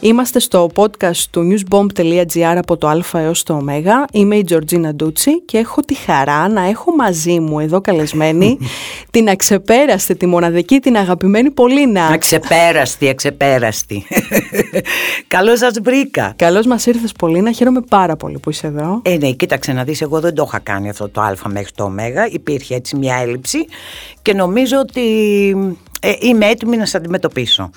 Είμαστε στο podcast του newsbomb.gr από το α έως το ω. Είμαι η Τζορτζίνα Ντούτσι και έχω τη χαρά να έχω μαζί μου εδώ καλεσμένη την αξεπέραστη, τη μοναδική, την αγαπημένη Πολίνα. Αξεπέραστη, αξεπέραστη. Καλώς σας βρήκα. Καλώς μας ήρθες Πολίνα, χαίρομαι πάρα πολύ που είσαι εδώ. Ε, ναι, κοίταξε να δεις, εγώ δεν το είχα κάνει αυτό το α μέχρι το ω. Υπήρχε έτσι μια έλλειψη και νομίζω ότι ε, είμαι έτοιμη να σε αντιμετωπίσω.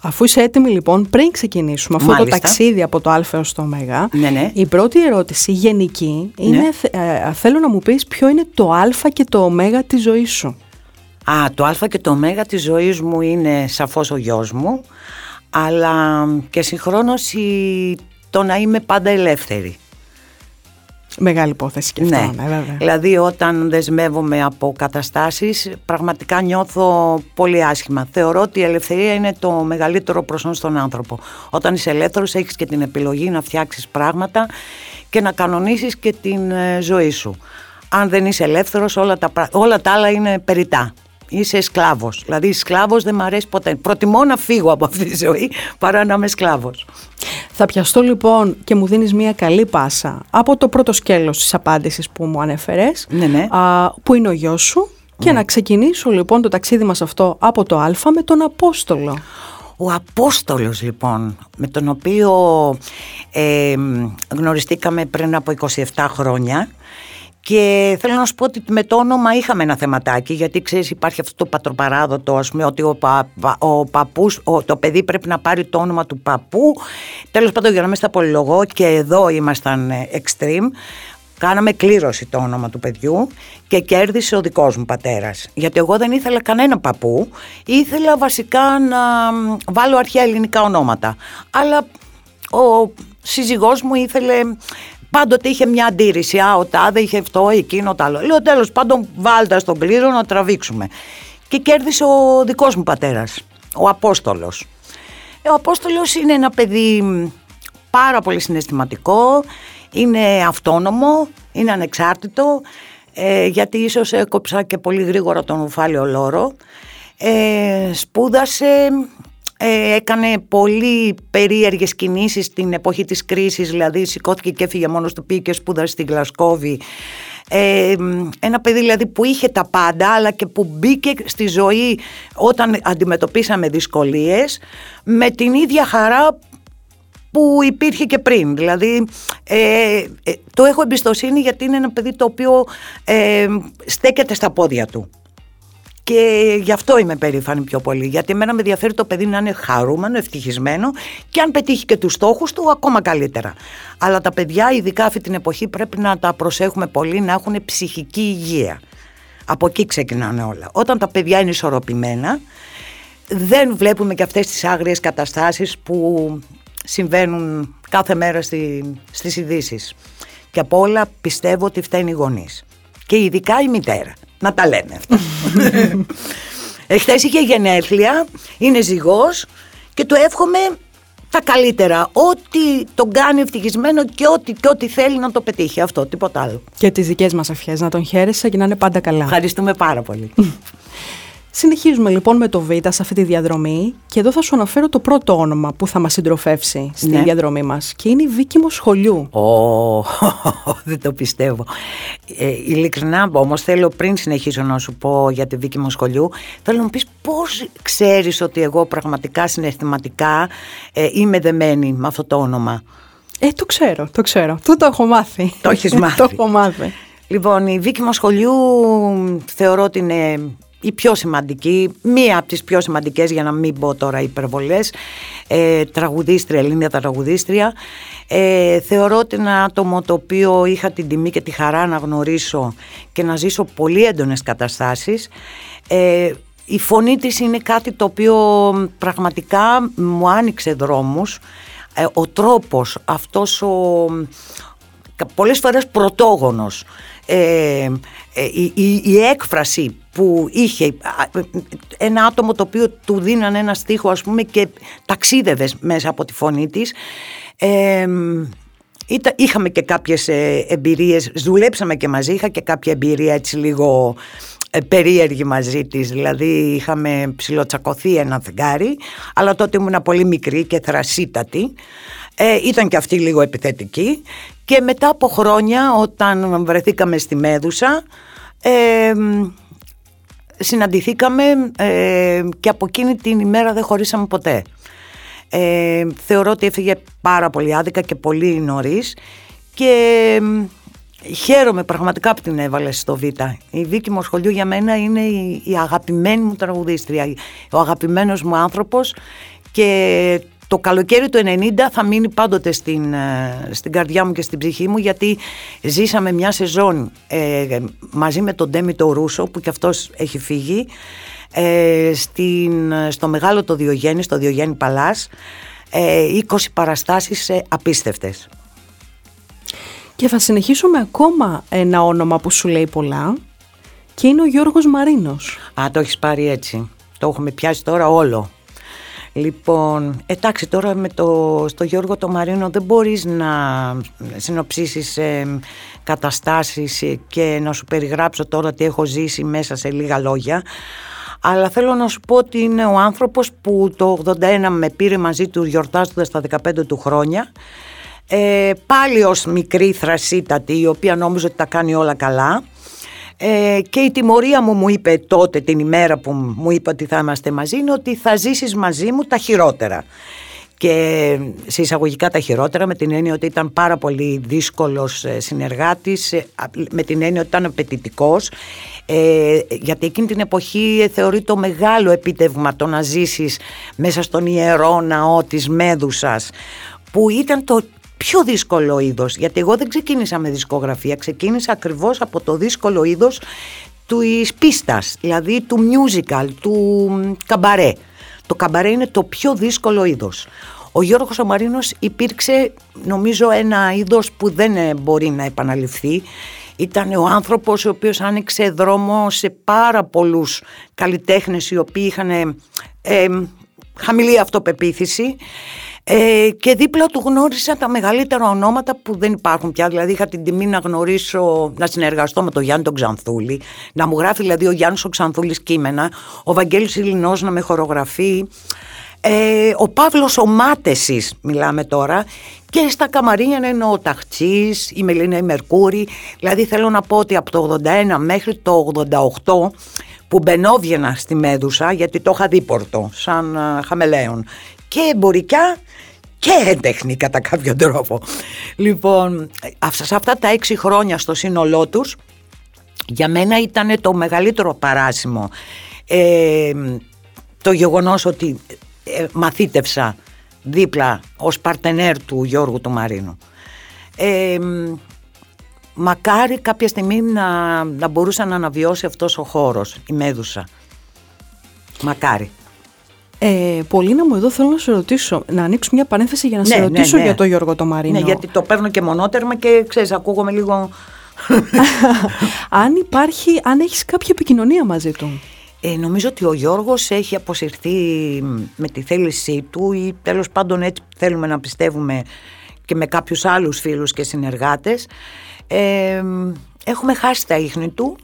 Αφού είσαι έτοιμη λοιπόν, πριν ξεκινήσουμε αυτό το ταξίδι από το Α έως το Ω, ναι, ναι. η πρώτη ερώτηση γενική είναι ναι. ε, θέλω να μου πεις ποιο είναι το Α και το Ω της ζωής σου. Α, το Α και το Ω της ζωής μου είναι σαφώς ο γιος μου, αλλά και συγχρόνως το να είμαι πάντα ελεύθερη. Μεγάλη υπόθεση και αυτό, ναι. ναι. βέβαια. Δηλαδή όταν δεσμεύομαι από καταστάσεις πραγματικά νιώθω πολύ άσχημα. Θεωρώ ότι η ελευθερία είναι το μεγαλύτερο προσόν στον άνθρωπο. Όταν είσαι ελεύθερος έχεις και την επιλογή να φτιάξεις πράγματα και να κανονίσεις και την ε, ζωή σου. Αν δεν είσαι ελεύθερος όλα τα, όλα τα άλλα είναι περιτά είσαι σκλάβος. Δηλαδή σκλάβος δεν μου αρέσει ποτέ. Προτιμώ να φύγω από αυτή τη ζωή παρά να είμαι σκλάβος. Θα πιαστώ λοιπόν και μου δίνεις μια καλή πάσα από το πρώτο σκέλος της απάντησης που μου ανέφερες, ναι, ναι. Α, που είναι ο γιος σου, και ναι. να ξεκινήσω λοιπόν το ταξίδι μας αυτό από το Α με τον Απόστολο. Ο Απόστολος λοιπόν, με τον οποίο ε, γνωριστήκαμε πριν από 27 χρόνια και θέλω να σου πω ότι με το όνομα είχαμε ένα θεματάκι, γιατί ξέρεις, υπάρχει αυτό το πατροπαράδοτο, ας πούμε, ότι ο, πα, ο παππούς, το παιδί πρέπει να πάρει το όνομα του παππού. Τέλος πάντων, για να μην στα πολυλογώ, και εδώ ήμασταν ε, extreme. Κάναμε κλήρωση το όνομα του παιδιού και κέρδισε ο δικός μου πατέρας. Γιατί εγώ δεν ήθελα κανένα παππού, ήθελα βασικά να βάλω αρχαία ελληνικά ονόματα. Αλλά ο σύζυγός μου ήθελε Πάντοτε είχε μια αντίρρηση. Α, ο τάδε είχε αυτό, εκείνο, το άλλο. Λέω τέλος πάντων, βάλτε στον κλήρο να τραβήξουμε. Και κέρδισε ο δικός μου πατέρας, ο Απόστολος. Ε, ο Απόστολος είναι ένα παιδί πάρα πολύ συναισθηματικό, είναι αυτόνομο, είναι ανεξάρτητο, ε, γιατί ίσως έκοψα και πολύ γρήγορα τον ουφάλιο λόρο. Ε, σπούδασε, ε, έκανε πολύ περίεργες κινήσεις την εποχή της κρίσης, δηλαδή σηκώθηκε και έφυγε μόνος του, πήγε και σπούδασε στην Γλασκόβη. Ε, ένα παιδί δηλαδή που είχε τα πάντα αλλά και που μπήκε στη ζωή όταν αντιμετωπίσαμε δυσκολίες με την ίδια χαρά που υπήρχε και πριν. Δηλαδή, ε, ε το έχω εμπιστοσύνη γιατί είναι ένα παιδί το οποίο ε, στέκεται στα πόδια του. Και γι' αυτό είμαι περήφανη πιο πολύ. Γιατί εμένα με ενδιαφέρει το παιδί να είναι χαρούμενο, ευτυχισμένο και αν πετύχει και τους στόχους του, ακόμα καλύτερα. Αλλά τα παιδιά, ειδικά αυτή την εποχή, πρέπει να τα προσέχουμε πολύ να έχουν ψυχική υγεία. Από εκεί ξεκινάνε όλα. Όταν τα παιδιά είναι ισορροπημένα, δεν βλέπουμε και αυτές τις άγριες καταστάσεις που συμβαίνουν κάθε μέρα στη, στις ειδήσεις. Και από όλα πιστεύω ότι φταίνει οι γονείς. Και ειδικά η μητέρα. Να τα λέμε αυτά. Εχθές είχε γενέθλια, είναι ζυγός και του εύχομαι τα καλύτερα. Ό,τι τον κάνει ευτυχισμένο και ό,τι, και ό,τι θέλει να το πετύχει. Αυτό, τίποτα άλλο. Και τις δικές μας ευχές, να τον χαίρεσαι και να είναι πάντα καλά. Ευχαριστούμε πάρα πολύ. Συνεχίζουμε λοιπόν με το Β σε αυτή τη διαδρομή και εδώ θα σου αναφέρω το πρώτο όνομα που θα μας συντροφεύσει στη ναι. διαδρομή μας και είναι η Βίκυμο Σχολιού. Ω, δεν το πιστεύω. Ε, ειλικρινά όμως θέλω πριν συνεχίσω να σου πω για τη Βίκυμο Σχολιού θέλω να μου πεις πώς ξέρεις ότι εγώ πραγματικά συναισθηματικά ε, είμαι δεμένη με αυτό το όνομα. Ε, το ξέρω, το ξέρω. Το το έχω μάθει. Το έχεις μάθει. το έχω μάθει. Λοιπόν, η Βίκυμο Σχολιού θεωρώ ότι είναι η πιο σημαντική, μία από τις πιο σημαντικές για να μην πω τώρα υπερβολές, ε, τραγουδίστρια, Ελληνία τραγουδίστρια. Ε, θεωρώ ότι ένα άτομο το οποίο είχα την τιμή και τη χαρά να γνωρίσω και να ζήσω πολύ έντονες καταστάσεις. Ε, η φωνή της είναι κάτι το οποίο πραγματικά μου άνοιξε δρόμους. Ε, ο τρόπος, αυτός ο πολλές φορές πρωτόγονος, ε, η, η έκφραση που είχε ένα άτομο το οποίο του δίναν ένα στίχο ας πούμε και ταξίδευες μέσα από τη φωνή της ε, είχαμε και κάποιες ε, εμπειρίες, δουλέψαμε και μαζί, είχα και κάποια εμπειρία έτσι λίγο ε, περίεργη μαζί της, δηλαδή είχαμε ψιλοτσακωθεί ένα φεγγάρι, αλλά τότε ήμουν πολύ μικρή και θρασίτατη. Ε, ήταν και αυτή λίγο επιθετική και μετά από χρόνια όταν βρεθήκαμε στη Μέδουσα ε, συναντηθήκαμε ε, και από εκείνη την ημέρα δεν χωρίσαμε ποτέ. Ε, θεωρώ ότι έφυγε πάρα πολύ άδικα και πολύ νωρίς και χαίρομαι πραγματικά που την έβαλες στο Β. Η Βίκη Μοσχολιού για μένα είναι η, η αγαπημένη μου τραγουδίστρια, ο αγαπημένος μου άνθρωπος και το καλοκαίρι του 90 θα μείνει πάντοτε στην, ε, στην καρδιά μου και στην ψυχή μου γιατί ζήσαμε μια σεζόν ε, μαζί με τον Ντέμι το Ρούσο που και αυτός έχει φύγει ε, στην, στο μεγάλο το Διογέννη, στο Διογέννη Παλάς ε, 20 παραστάσεις ε, απίστευτες. Και θα συνεχίσω με ακόμα ένα όνομα που σου λέει πολλά και είναι ο Γιώργος Μαρίνος. Α, το έχεις πάρει έτσι. Το έχουμε πιάσει τώρα όλο. Λοιπόν, εντάξει τώρα με το, στο Γιώργο το Μαρίνο δεν μπορείς να συνοψίσεις ε, καταστάσεις και να σου περιγράψω τώρα τι έχω ζήσει μέσα σε λίγα λόγια. Αλλά θέλω να σου πω ότι είναι ο άνθρωπος που το 81 με πήρε μαζί του γιορτάζοντας τα 15 του χρόνια. Ε, πάλι ως μικρή θρασίτατη η οποία νόμιζε ότι τα κάνει όλα καλά ε, και η τιμωρία μου μου είπε τότε την ημέρα που μου είπε ότι θα είμαστε μαζί είναι ότι θα ζήσεις μαζί μου τα χειρότερα και σε εισαγωγικά τα χειρότερα με την έννοια ότι ήταν πάρα πολύ δύσκολος ε, συνεργάτης ε, με την έννοια ότι ήταν απαιτητικός. Ε, γιατί εκείνη την εποχή θεωρεί το μεγάλο επίτευγμα το να ζήσεις μέσα στον ιερό ναό της Μέδουσας που ήταν το πιο δύσκολο είδος γιατί εγώ δεν ξεκίνησα με δισκογραφία ξεκίνησα ακριβώς από το δύσκολο είδος του πίστας δηλαδή του musical, του καμπαρέ. Το καμπαρέ είναι το πιο δύσκολο είδος. Ο Γιώργος Ομαρίνος υπήρξε νομίζω ένα είδος που δεν ε, μπορεί να επαναληφθεί. Ήταν ο άνθρωπος ο οποίος άνοιξε δρόμο σε πάρα πολλούς καλλιτέχνες οι οποίοι είχαν ε, χαμηλή αυτοπεποίθηση ε, και δίπλα του γνώρισα τα μεγαλύτερα ονόματα που δεν υπάρχουν πια. Δηλαδή είχα την τιμή να γνωρίσω, να συνεργαστώ με τον Γιάννη τον Ξανθούλη, να μου γράφει δηλαδή ο Γιάννης ο Ξανθούλης κείμενα, ο Βαγγέλης Ιλινός να με χορογραφεί, ε, ο Παύλος ο Μάτεσης μιλάμε τώρα και στα καμαρίνια είναι ο Ταχτσής, η Μελίνα η Μερκούρη. Δηλαδή θέλω να πω ότι από το 81 μέχρι το 88 που μπαινόβγαινα στη Μέδουσα γιατί το είχα δίπορτο σαν uh, χαμελέον και εμπορικά και έντεχνη κατά κάποιο τρόπο. Λοιπόν, σε αυτά τα έξι χρόνια στο σύνολό τους για μένα ήταν το μεγαλύτερο παράσημο ε, το γεγονός ότι ε, μαθήτευσα δίπλα ως παρτενέρ του Γιώργου του Μαρίνου. Ε, μακάρι κάποια στιγμή να, να μπορούσε να αναβιώσει αυτός ο χώρος, η Μέδουσα. Μακάρι. Ε, Πολύνα μου, εδώ θέλω να σε ρωτήσω, να ανοίξω μια παρένθεση για να σε ναι, ρωτήσω ναι, ναι. για τον Γιώργο το Μαρίνο. Ναι, γιατί το παίρνω και μονότερμα και ξέρεις, ακούγομαι λίγο... αν υπάρχει, αν έχεις κάποια επικοινωνία μαζί του. Ε, νομίζω ότι ο Γιώργος έχει αποσυρθεί με τη θέλησή του ή τέλος πάντων έτσι θέλουμε να πιστεύουμε και με κάποιους άλλους φίλους και συνεργάτες. Ε, έχουμε χάσει τα ίχνη του.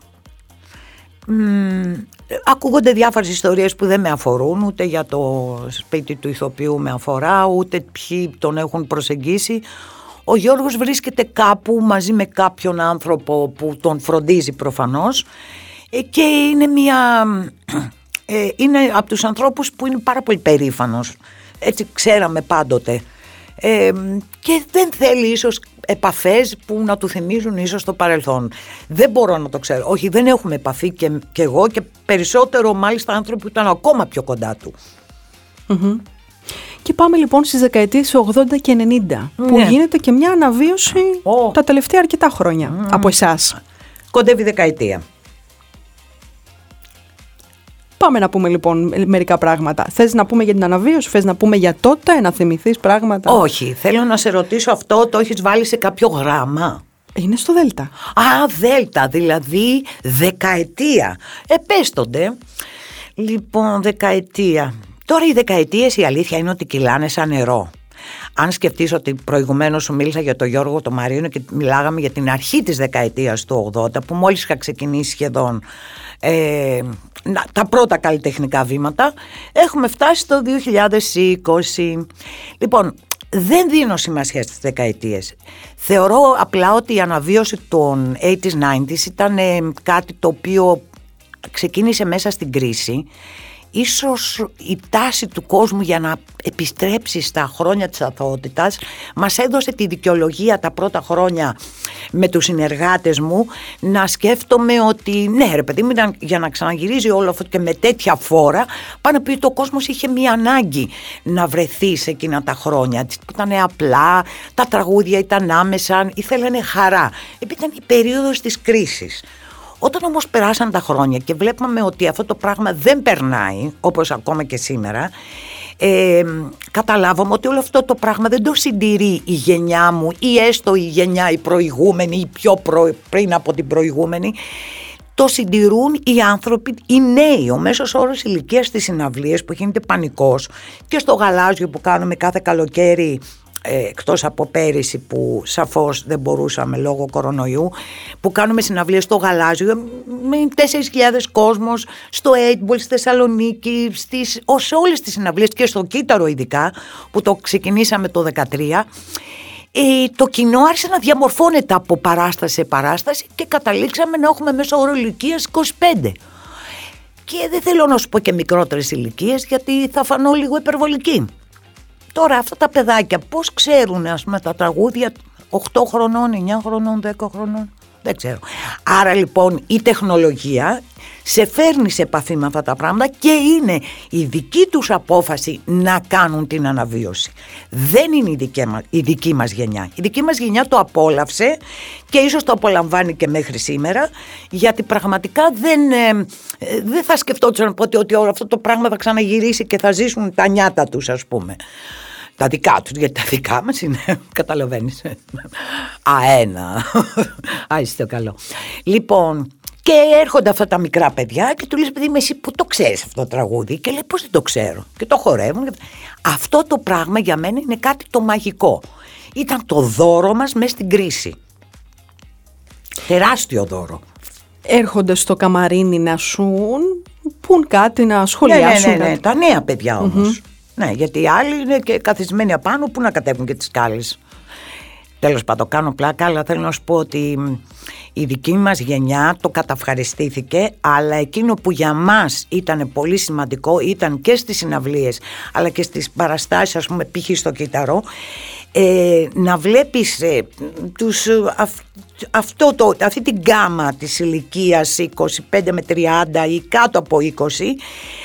ακούγονται διάφορες ιστορίες που δεν με αφορούν, ούτε για το σπίτι του ηθοποιού με αφορά, ούτε ποιοι τον έχουν προσεγγίσει. Ο Γιώργος βρίσκεται κάπου μαζί με κάποιον άνθρωπο που τον φροντίζει προφανώς ε, και είναι μια... Ε, είναι από τους ανθρώπους που είναι πάρα πολύ περήφανος. Έτσι ξέραμε πάντοτε. Ε, και δεν θέλει ίσως επαφές που να του θυμίζουν ίσως το παρελθόν. Δεν μπορώ να το ξέρω. Όχι, δεν έχουμε επαφή και, και εγώ και περισσότερο μάλιστα άνθρωποι που ήταν ακόμα πιο κοντά του. Και πάμε λοιπόν στις δεκαετίες 80 και 90 που ναι. γίνεται και μια αναβίωση τα τελευταία αρκετά χρόνια από εσάς. Κοντεύει δεκαετία. Πάμε να πούμε λοιπόν μερικά πράγματα. Θες να πούμε για την αναβίωση, θες να πούμε για τότε, να θυμηθείς πράγματα; Όχι, θέλω να σε ρωτήσω αυτό, το έχεις βάλει σε κάποιο γράμμα; Είναι στο Δέλτα. Α, Δέλτα, δηλαδή δεκαετία. Επέστονται. Λοιπόν, δεκαετία. Τώρα οι δεκαετίες η αλήθεια είναι ότι κυλάνε σαν νερό. Αν σκεφτείς ότι προηγουμένως σου μίλησα για τον Γιώργο το Μαρίνο και μιλάγαμε για την αρχή της δεκαετίας του 80 που μόλις είχα ξεκινήσει σχεδόν ε, τα πρώτα καλλιτεχνικά βήματα έχουμε φτάσει στο 2020 λοιπόν δεν δίνω σημασία στις δεκαετίες. Θεωρώ απλά ότι η αναβίωση των 80s, 90s ήταν ε, κάτι το οποίο ξεκίνησε μέσα στην κρίση ίσως η τάση του κόσμου για να επιστρέψει στα χρόνια της αθωότητας μας έδωσε τη δικαιολογία τα πρώτα χρόνια με τους συνεργάτες μου να σκέφτομαι ότι ναι ρε παιδί μου για να ξαναγυρίζει όλο αυτό και με τέτοια φόρα πάνω που το κόσμος είχε μία ανάγκη να βρεθεί σε εκείνα τα χρόνια. Ήταν απλά, τα τραγούδια ήταν άμεσα, ήθελαν χαρά. Επειδή ήταν η περίοδος της κρίσης όταν όμως περάσαν τα χρόνια και βλέπαμε ότι αυτό το πράγμα δεν περνάει, όπως ακόμα και σήμερα, ε, καταλάβαμε ότι όλο αυτό το πράγμα δεν το συντηρεί η γενιά μου ή έστω η γενιά η προηγούμενη ή πιο πριν από την προηγούμενη το συντηρούν οι άνθρωποι, οι νέοι. Ο μέσος όρος ηλικίας στις συναυλίες που γίνεται πανικός και στο γαλάζιο που κάνουμε κάθε καλοκαίρι ε, εκτός από πέρυσι που σαφώς δεν μπορούσαμε λόγω κορονοϊού που κάνουμε συναυλίες στο Γαλάζιο με 4.000 κόσμος στο Eightball, στη Θεσσαλονίκη στις, σε όλες τις συναυλίες και στο Κύτταρο ειδικά που το ξεκινήσαμε το 2013 ε, το κοινό άρχισε να διαμορφώνεται από παράσταση σε παράσταση και καταλήξαμε να έχουμε μέσω όρο 25. Και δεν θέλω να σου πω και μικρότερες ηλικίες γιατί θα φανώ λίγο υπερβολική. Τώρα αυτά τα παιδάκια πώς ξέρουν ας πούμε τα τραγούδια 8 χρονών, 9 χρονών, 10 χρονών. Δεν ξέρω. Άρα λοιπόν η τεχνολογία σε φέρνει σε επαφή με αυτά τα πράγματα και είναι η δική τους απόφαση να κάνουν την αναβίωση. Δεν είναι η δική, μας, η δική μας γενιά. Η δική μας γενιά το απόλαυσε και ίσως το απολαμβάνει και μέχρι σήμερα γιατί πραγματικά δεν, ε, ε δεν θα σκεφτόντουσαν ότι, ότι αυτό το πράγμα θα ξαναγυρίσει και θα ζήσουν τα νιάτα τους ας πούμε τα δικά τους, γιατί τα δικά μας είναι, καταλαβαίνεις, αένα, άιστε καλό. Λοιπόν, και έρχονται αυτά τα μικρά παιδιά και του λες παιδί με εσύ που το ξέρεις αυτό το τραγούδι και λέει πώς δεν το ξέρω και το χορεύουν. Αυτό το πράγμα για μένα είναι κάτι το μαγικό. Ήταν το δώρο μας μέσα στην κρίση. Τεράστιο δώρο. Έρχονται στο καμαρίνι να σουν, πουν κάτι να σχολιάσουν. Ναι, ναι, ναι, ναι. τα νέα παιδιά ναι, γιατί οι άλλοι είναι και καθισμένοι απάνω που να κατέβουν και τις σκάλες. Τέλος πάντων, κάνω πλάκα, αλλά θέλω να σου πω ότι η δική μας γενιά το καταυχαριστήθηκε, αλλά εκείνο που για μας ήταν πολύ σημαντικό ήταν και στις συναυλίες, αλλά και στις παραστάσεις, ας πούμε, π.χ. στο Κιταρό, ε, να βλέπεις ε, τους, αυτό το, αυτή την γκάμα της ηλικίας 25 με 30 ή κάτω από 20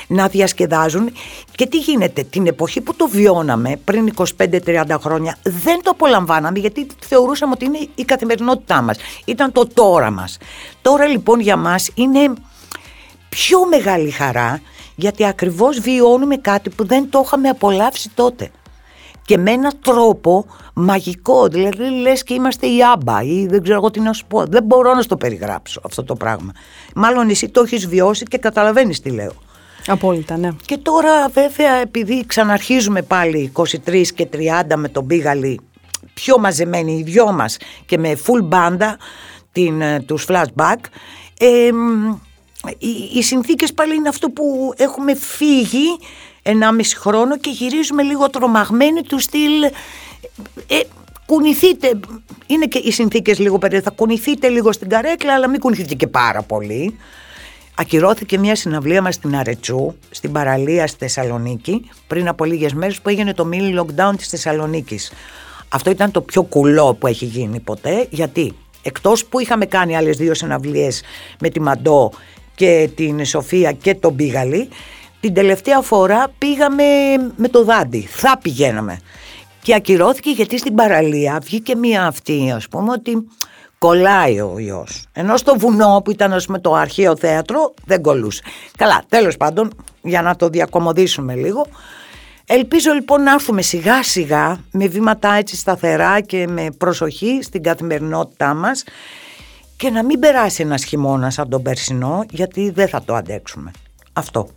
να διασκεδάζουν. Και τι γίνεται την εποχή που το βιώναμε πριν 25-30 χρόνια δεν το απολαμβάναμε γιατί θεωρούσαμε ότι είναι η καθημερινότητά μας. Ήταν το τώρα μας. Τώρα λοιπόν για μας είναι πιο μεγάλη χαρά γιατί ακριβώς βιώνουμε κάτι που δεν το είχαμε απολαύσει τότε και με έναν τρόπο μαγικό. Δηλαδή λες και είμαστε η άμπα ή δεν ξέρω εγώ τι να σου πω. Δεν μπορώ να στο περιγράψω αυτό το πράγμα. Μάλλον εσύ το έχεις βιώσει και καταλαβαίνεις τι λέω. Απόλυτα, ναι. Και τώρα βέβαια επειδή ξαναρχίζουμε πάλι 23 και 30 με τον Μπίγαλη πιο μαζεμένοι οι δυο μας και με full μπάντα την, ε, τους flashback ε, οι, οι συνθήκες πάλι είναι αυτό που έχουμε φύγει 1,5 χρόνο και γυρίζουμε λίγο τρομαγμένοι του στυλ ε, κουνηθείτε, είναι και οι συνθήκες λίγο περίεργες, θα κουνηθείτε λίγο στην καρέκλα αλλά μην κουνηθείτε και πάρα πολύ. Ακυρώθηκε μια συναυλία μας στην Αρετσού, στην παραλία στη Θεσσαλονίκη, πριν από λίγες μέρες που έγινε το mini lockdown της Θεσσαλονίκης. Αυτό ήταν το πιο κουλό που έχει γίνει ποτέ, γιατί εκτός που είχαμε κάνει άλλες δύο συναυλίες με τη Μαντό και την Σοφία και τον Μπίγαλη, την τελευταία φορά πήγαμε με το Δάντι, θα πηγαίναμε. Και ακυρώθηκε γιατί στην παραλία βγήκε μία αυτή, ας πούμε, ότι κολλάει ο ιός. Ενώ στο βουνό που ήταν ας πούμε το αρχαίο θέατρο δεν κολούσε. Καλά, τέλος πάντων, για να το διακομωδήσουμε λίγο, Ελπίζω λοιπόν να έρθουμε σιγά σιγά με βήματα έτσι σταθερά και με προσοχή στην καθημερινότητά μας και να μην περάσει ένας χειμώνας σαν τον περσινό γιατί δεν θα το αντέξουμε. Αυτό.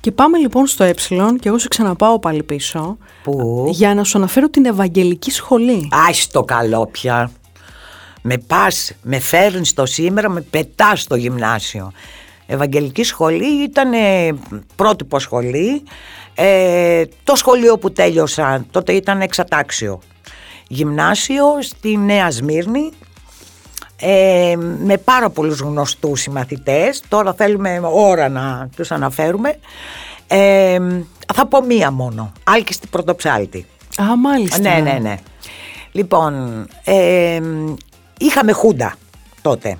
Και πάμε λοιπόν στο ε και εγώ σε ξαναπάω πάλι πίσω. Πού; Για να σου αναφέρω την Ευαγγελική Σχολή. Άχι το καλό πια. Με πας, με φέρνεις το σήμερα, με πετάς στο γυμνάσιο. Ευαγγελική σχολή ήταν ε, πρότυπο σχολή. Ε, το σχολείο που τέλειωσα τότε ήταν εξατάξιο. Γυμνάσιο στη Νέα Σμύρνη ε, με πάρα πολλούς γνωστούς συμμαθητές. Τώρα θέλουμε ώρα να τους αναφέρουμε. Ε, θα πω μία μόνο. Άλκης Πρωτοψάλτη. Α, μάλιστα. Ναι, ναι, ναι. Λοιπόν, ε, είχαμε χούντα τότε.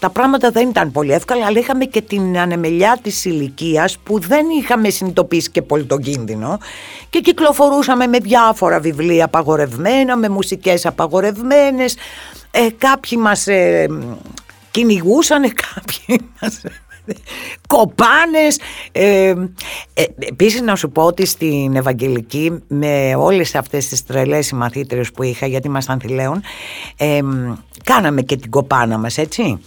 Τα πράγματα δεν ήταν πολύ εύκολα, αλλά είχαμε και την ανεμελιά της ηλικίας που δεν είχαμε συνειδητοποιήσει και πολύ τον κίνδυνο. Και κυκλοφορούσαμε με διάφορα βιβλία απαγορευμένα, με μουσικές απαγορευμένες, ε, κάποιοι μας ε, κυνηγούσαν, κάποιοι μας κοπάνες. Ε, ε, επίσης να σου πω ότι στην Ευαγγελική με όλες αυτές τις τρελές συμμαθήτρες που είχα γιατί ήμασταν θηλαίων ε, κάναμε και την κοπάνα μας έτσι.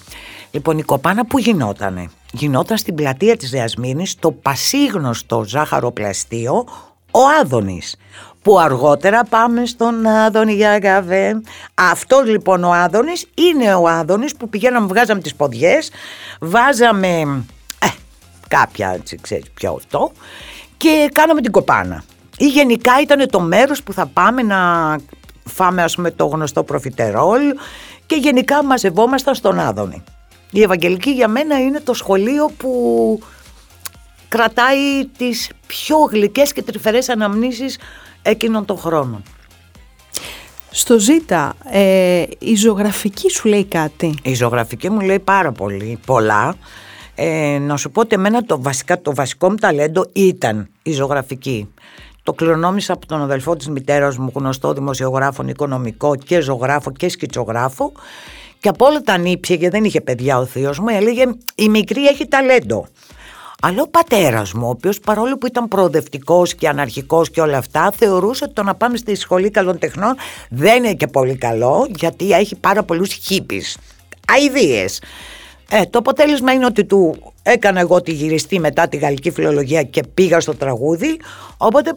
Λοιπόν η κοπάνα που γινότανε; Γινόταν στην πλατεία της Δεασμήνης το πασίγνωστο ζάχαροπλαστείο ο Άδωνης που αργότερα πάμε στον Άδωνη για καφέ. Αυτός λοιπόν ο Άδωνης είναι ο Άδωνης που πηγαίναμε, βγάζαμε τις ποδιές, βάζαμε ε, κάποια, έτσι, ξέρεις ποιο αυτό, και κάναμε την κοπάνα. Ή γενικά ήταν το μέρος που θα πάμε να φάμε ας πούμε το γνωστό προφιτερόλ και γενικά μαζευόμασταν στον Άδωνη. Η Ευαγγελική για μένα είναι το σχολείο που κρατάει τις πιο γλυκές και τρυφερές αναμνήσεις εκείνων των χρόνων. Στο Ζήτα, ε, η ζωγραφική σου λέει κάτι; Η ζωγραφική μου λέει πάρα πολύ, πολλά. Ε, να σου πω ότι εμένα το, βασικά, το βασικό μου ταλέντο ήταν η ζωγραφική. Το κληρονόμησα από τον αδελφό της μητέρας μου, γνωστό δημοσιογράφο, οικονομικό και ζωγράφο και σκητσογράφο. Και από όλα τα νύψια, γιατί δεν είχε παιδιά ο θείος μου, έλεγε η μικρή έχει ταλέντο. Αλλά ο πατέρας μου, ο οποίος παρόλο που ήταν προοδευτικός και αναρχικός και όλα αυτά, θεωρούσε ότι το να πάμε στη σχολή καλών τεχνών δεν είναι και πολύ καλό, γιατί έχει πάρα πολλούς χίπη. Αιδίε. Ε, το αποτέλεσμα είναι ότι του έκανα εγώ τη γυριστή μετά τη γαλλική φιλολογία και πήγα στο τραγούδι. Οπότε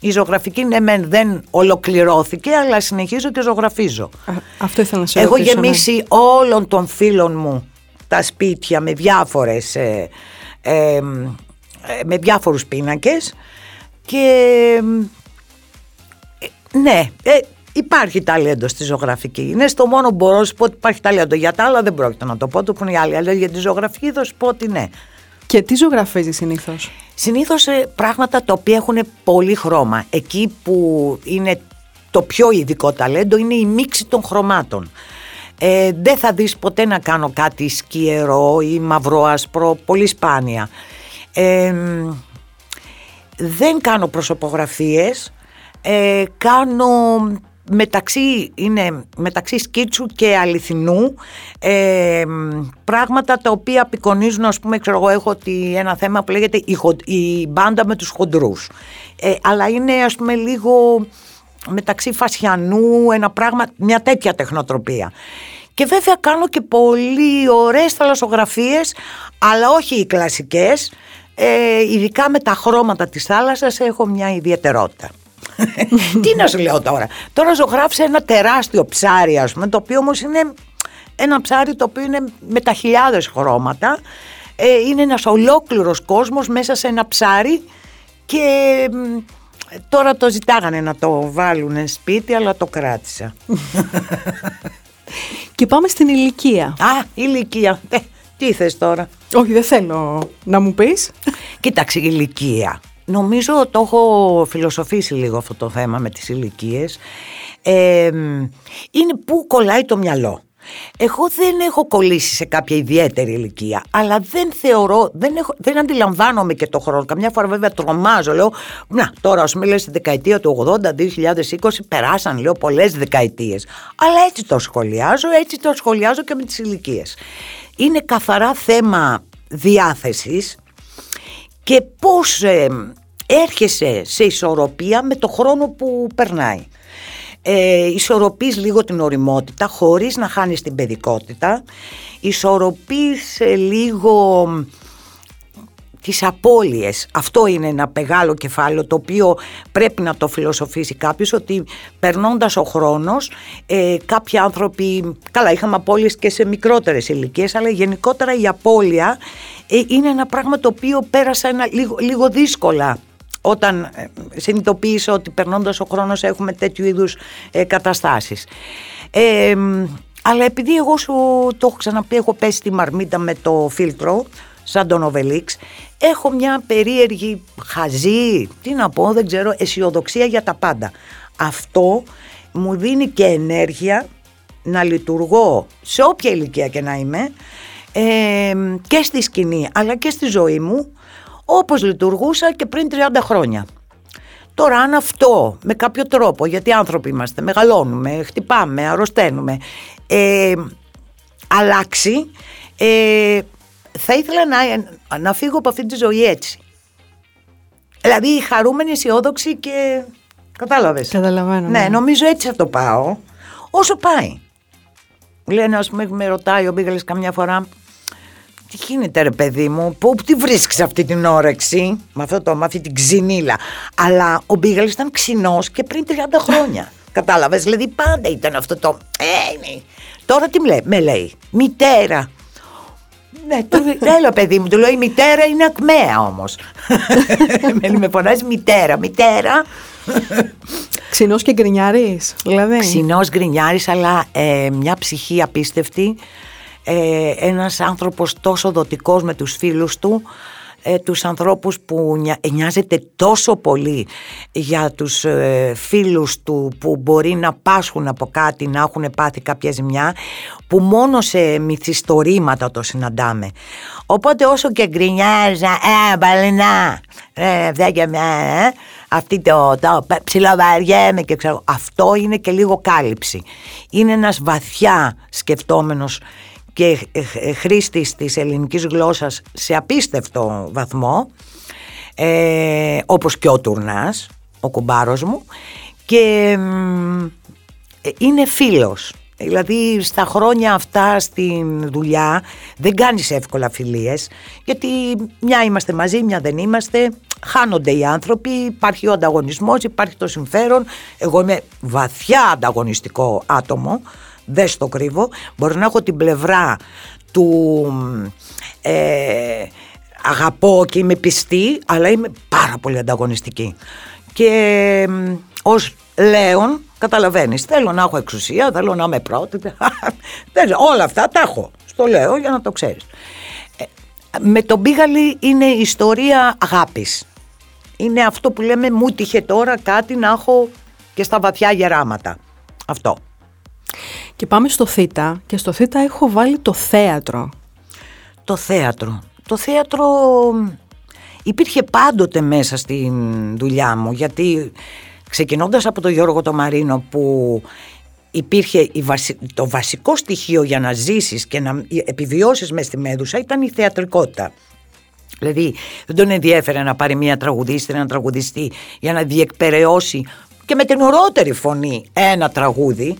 η ζωγραφική ναι μεν δεν ολοκληρώθηκε αλλά συνεχίζω και ζωγραφίζω. αυτό ήθελα να σε Έχω ρωτήσω, ναι. γεμίσει όλων των φίλων μου τα σπίτια με διάφορες ε, ε, με διάφορους πίνακες και ε, ναι, ε, υπάρχει ταλέντο στη ζωγραφική. Είναι στο μόνο που μπορώ να σου πω ότι υπάρχει ταλέντο. Για τα άλλα δεν πρόκειται να το πω, το που είναι οι άλλοι. Αλλά για τη ζωγραφική θα σου πω ότι ναι. Και τι ζωγραφίζει συνήθως; Συνήθως πράγματα τα οποία έχουν πολύ χρώμα. Εκεί που είναι το πιο ειδικό ταλέντο είναι η μίξη των χρωμάτων. Ε, δεν θα δεις ποτέ να κάνω κάτι σκιερό ή μαυροάσπρο, πολύ σπάνια. Ε, δεν κάνω προσωπογραφίες, ε, κάνω μεταξύ, είναι μεταξύ σκίτσου και αληθινού ε, πράγματα τα οποία απεικονίζουν ας πούμε ξέρω εγώ έχω ένα θέμα που λέγεται η, η μπάντα με τους χοντρούς ε, αλλά είναι ας πούμε λίγο μεταξύ Φασιανού, ένα πράγμα, μια τέτοια τεχνοτροπία. Και βέβαια κάνω και πολύ ωραίες θαλασσογραφίες, αλλά όχι οι κλασικές, ε, ειδικά με τα χρώματα της θάλασσας έχω μια ιδιαιτερότητα. Τι να σου λέω τώρα; Τώρα ζωγράφησα ένα τεράστιο ψάρι ας πούμε, το οποίο όμως είναι ένα ψάρι το οποίο είναι με τα χιλιάδες χρώματα. Ε, είναι ένας ολόκληρος κόσμος μέσα σε ένα ψάρι και Τώρα το ζητάγανε να το βάλουν σπίτι, αλλά το κράτησα. Και πάμε στην ηλικία. Α, ηλικία. Ε, τι θες τώρα; Όχι, δεν θέλω να μου πεις. Κοίταξε, ηλικία. Νομίζω το έχω φιλοσοφήσει λίγο αυτό το θέμα με τις ηλικίες. Ε, είναι που κολλάει το μυαλό. Εγώ δεν έχω κολλήσει σε κάποια ιδιαίτερη ηλικία, αλλά δεν θεωρώ, δεν, έχω, δεν αντιλαμβάνομαι και το χρόνο. Καμιά φορά βέβαια τρομάζω, λέω, να τώρα ας πούμε λες στη δεκαετία του 80, 2020, περάσαν λέω πολλές δεκαετίες. Αλλά έτσι το σχολιάζω, έτσι το σχολιάζω και με τις ηλικίες. Είναι καθαρά θέμα διάθεσης και πώς ε, έρχεσαι σε ισορροπία με το χρόνο που περνάει ε, ισορροπείς λίγο την οριμότητα χωρίς να χάνεις την παιδικότητα ισορροπείς ε, λίγο τις απώλειες. Αυτό είναι ένα μεγάλο κεφάλαιο το οποίο πρέπει να το φιλοσοφήσει κάποιος ότι περνώντας ο χρόνος ε, κάποιοι άνθρωποι, καλά είχαμε απώλειες και σε μικρότερες ηλικίες αλλά γενικότερα η απώλεια ε, είναι ένα πράγμα το οποίο πέρασα ένα, λίγο, λίγο δύσκολα όταν ε, συνειδητοποίησα ότι περνώντας ο χρόνος έχουμε τέτοιου είδους ε, καταστάσεις. Ε, αλλά επειδή εγώ σου το έχω ξαναπεί, έχω πέσει τη μαρμίτα με το φίλτρο, σαν τον Οβελίξ, έχω μια περίεργη χαζή, τι να πω, δεν ξέρω, αισιοδοξία για τα πάντα. Αυτό μου δίνει και ενέργεια να λειτουργώ σε όποια ηλικία και να είμαι ε, και στη σκηνή αλλά και στη ζωή μου όπως λειτουργούσα και πριν 30 χρόνια. Τώρα αν αυτό με κάποιο τρόπο, γιατί άνθρωποι είμαστε, μεγαλώνουμε, χτυπάμε, αρρωσταίνουμε, ε, αλλάξει, ε, θα ήθελα να, να φύγω από αυτή τη ζωή έτσι. Δηλαδή χαρούμενη, αισιόδοξη και κατάλαβες. Καταλαβαίνω. Ναι, ναι, νομίζω έτσι θα το πάω, όσο πάει. Λένε, ας πούμε, με ρωτάει ο Μπίγαλης καμιά φορά, τι γίνεται ρε παιδί μου, πού τι βρίσκεις αυτή την όρεξη; Με, αυτό το, με αυτή την ξυνήλα. Αλλά ο Μπίγαλης ήταν ξινός και πριν 30 χρόνια. Κατάλαβες, δηλαδή πάντα ήταν αυτό το... Ε, ναι. Τώρα τι με, με λέει, μητέρα. Ναι, του λέω παιδί μου, του λέω η μητέρα είναι ακμαία όμως. με, με φωνάζει μητέρα, μητέρα. Ξινός και γκρινιάρης, δηλαδή. Ξινός γκρινιάρης, αλλά ε, μια ψυχή απίστευτη ε, ένας άνθρωπος τόσο δοτικός με τους φίλους του ε, τους ανθρώπους που νοιάζεται τόσο πολύ για τους ε, φίλους του που μπορεί να πάσχουν από κάτι, να έχουν πάθει κάποια ζημιά που μόνο σε μυθιστορήματα το συναντάμε. Οπότε όσο και γκρινιάζα, ε, μπαλινά, ε, και μια, ε, αυτή το, το ψιλοβαριέμαι και ξέρω, αυτό είναι και λίγο κάλυψη. Είναι ένας βαθιά σκεφτόμενος και χρήστης της ελληνικής γλώσσας σε απίστευτο βαθμό ε, όπως και ο Τουρνάς, ο κουμπάρος μου και είναι φίλος. Δηλαδή στα χρόνια αυτά στην δουλειά δεν κάνεις εύκολα φιλίες γιατί μια είμαστε μαζί, μια δεν είμαστε, χάνονται οι άνθρωποι, υπάρχει ο ανταγωνισμός, υπάρχει το συμφέρον. Εγώ είμαι βαθιά ανταγωνιστικό άτομο δεν στο κρύβω, μπορεί να έχω την πλευρά του ε, αγαπώ και είμαι πιστή, αλλά είμαι πάρα πολύ ανταγωνιστική. Και ε, ως Λέων, καταλαβαίνεις, θέλω να έχω εξουσία, θέλω να είμαι πρώτη, όλα αυτά τα έχω, στο λέω για να το ξέρεις. Ε, με τον Μπίγαλη είναι ιστορία αγάπης. Είναι αυτό που λέμε μου τύχε τώρα κάτι να έχω και στα βαθιά γεράματα. Αυτό. Και πάμε στο θήτα και στο θήτα έχω βάλει το θέατρο. Το θέατρο. Το θέατρο υπήρχε πάντοτε μέσα στην δουλειά μου γιατί ξεκινώντας από τον Γιώργο το Μαρίνο που υπήρχε το βασικό στοιχείο για να ζήσεις και να επιβιώσεις μέσα στη Μέδουσα ήταν η θεατρικότητα. Δηλαδή δεν τον ενδιέφερε να πάρει μια τραγουδίστρια, ένα τραγουδιστή για να διεκπαιρεώσει και με την ορότερη φωνή ένα τραγούδι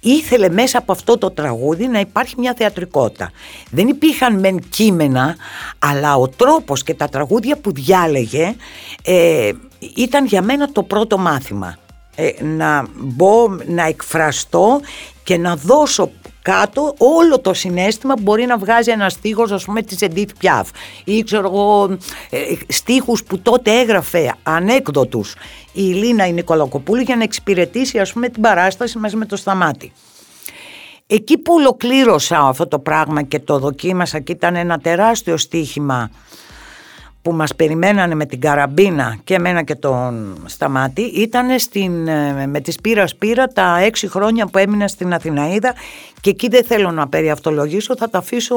ήθελε μέσα από αυτό το τραγούδι να υπάρχει μια θεατρικότητα. Δεν υπήρχαν μεν κείμενα, αλλά ο τρόπος και τα τραγούδια που διάλεγε ε, ήταν για μένα το πρώτο μάθημα. Ε, να μπω, να εκφραστώ και να δώσω κάτω όλο το συνέστημα που μπορεί να βγάζει ένας στίχος ας πούμε της Edith Piaf ή ξέρω εγώ ε, στίχους που τότε έγραφε ανέκδοτους η Λίνα η Νικολακοπούλου για να εξυπηρετήσει ας πούμε την παράσταση μαζί με το Σταμάτη. Εκεί που ολοκλήρωσα αυτό το πράγμα και το δοκίμασα και ήταν ένα τεράστιο στίχημα που μας περιμένανε με την καραμπίνα και εμένα και τον Σταμάτη ήταν στην, ε, με τη Σπύρα Σπύρα τα έξι χρόνια που έμεινα στην Αθηναίδα και εκεί δεν θέλω να περιαυτολογήσω, θα τα αφήσω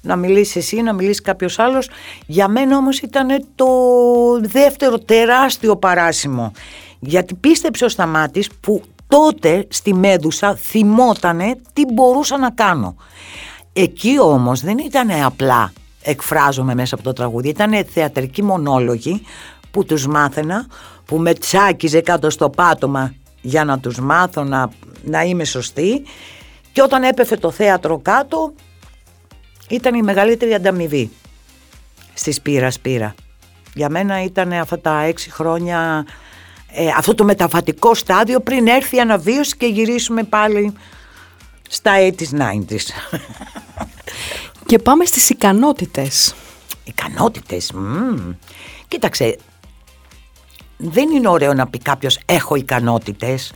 να μιλήσει εσύ, να μιλήσει κάποιος άλλος. Για μένα όμως ήταν το δεύτερο τεράστιο παράσημο γιατί πίστεψε ο Σταμάτης που τότε στη Μέδουσα θυμότανε τι μπορούσα να κάνω. Εκεί όμως δεν ήταν απλά εκφράζομαι μέσα από το τραγούδι. Ήταν θεατρικοί μονόλογοι που τους μάθαινα, που με τσάκιζε κάτω στο πάτωμα για να τους μάθω να, να είμαι σωστή και όταν έπεφε το θέατρο κάτω ήταν η μεγαλύτερη ανταμοιβή. στη Σπύρα Σπύρα. Για μένα ήταν αυτά τα έξι χρόνια ε, αυτό το μεταβατικό στάδιο πριν έρθει η αναβίωση και γυρίσουμε πάλι στα 80s, 90s. Και πάμε στις ικανότητες. Ικανότητες, μ. Κοίταξε, δεν είναι ωραίο να πει κάποιος έχω ικανότητες.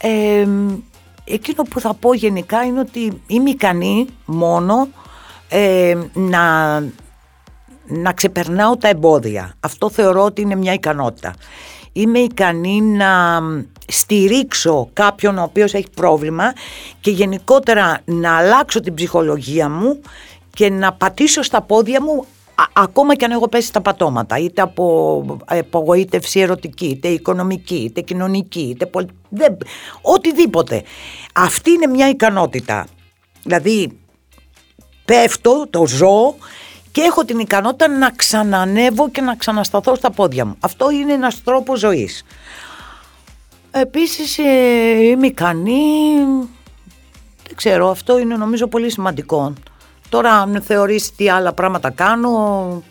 Ε, εκείνο που θα πω γενικά είναι ότι είμαι ικανή μόνο ε, να, να ξεπερνάω τα εμπόδια. Αυτό θεωρώ ότι είναι μια ικανότητα. Είμαι ικανή να στηρίξω κάποιον ο οποίος έχει πρόβλημα και γενικότερα να αλλάξω την ψυχολογία μου και να πατήσω στα πόδια μου ακόμα και αν έχω πέσει στα πατώματα, είτε από απογοήτευση ερωτική, είτε οικονομική, είτε κοινωνική, είτε πολι... δεν... οτιδήποτε. Αυτή είναι μια ικανότητα. Δηλαδή πέφτω, το ζω και έχω την ικανότητα να ξανανεύω και να ξανασταθώ στα πόδια μου. Αυτό είναι ένας τρόπος ζωής. Επίσης ε, είμαι ικανή, δεν ξέρω, αυτό είναι νομίζω πολύ σημαντικό. Τώρα αν θεωρείς τι άλλα πράγματα κάνω,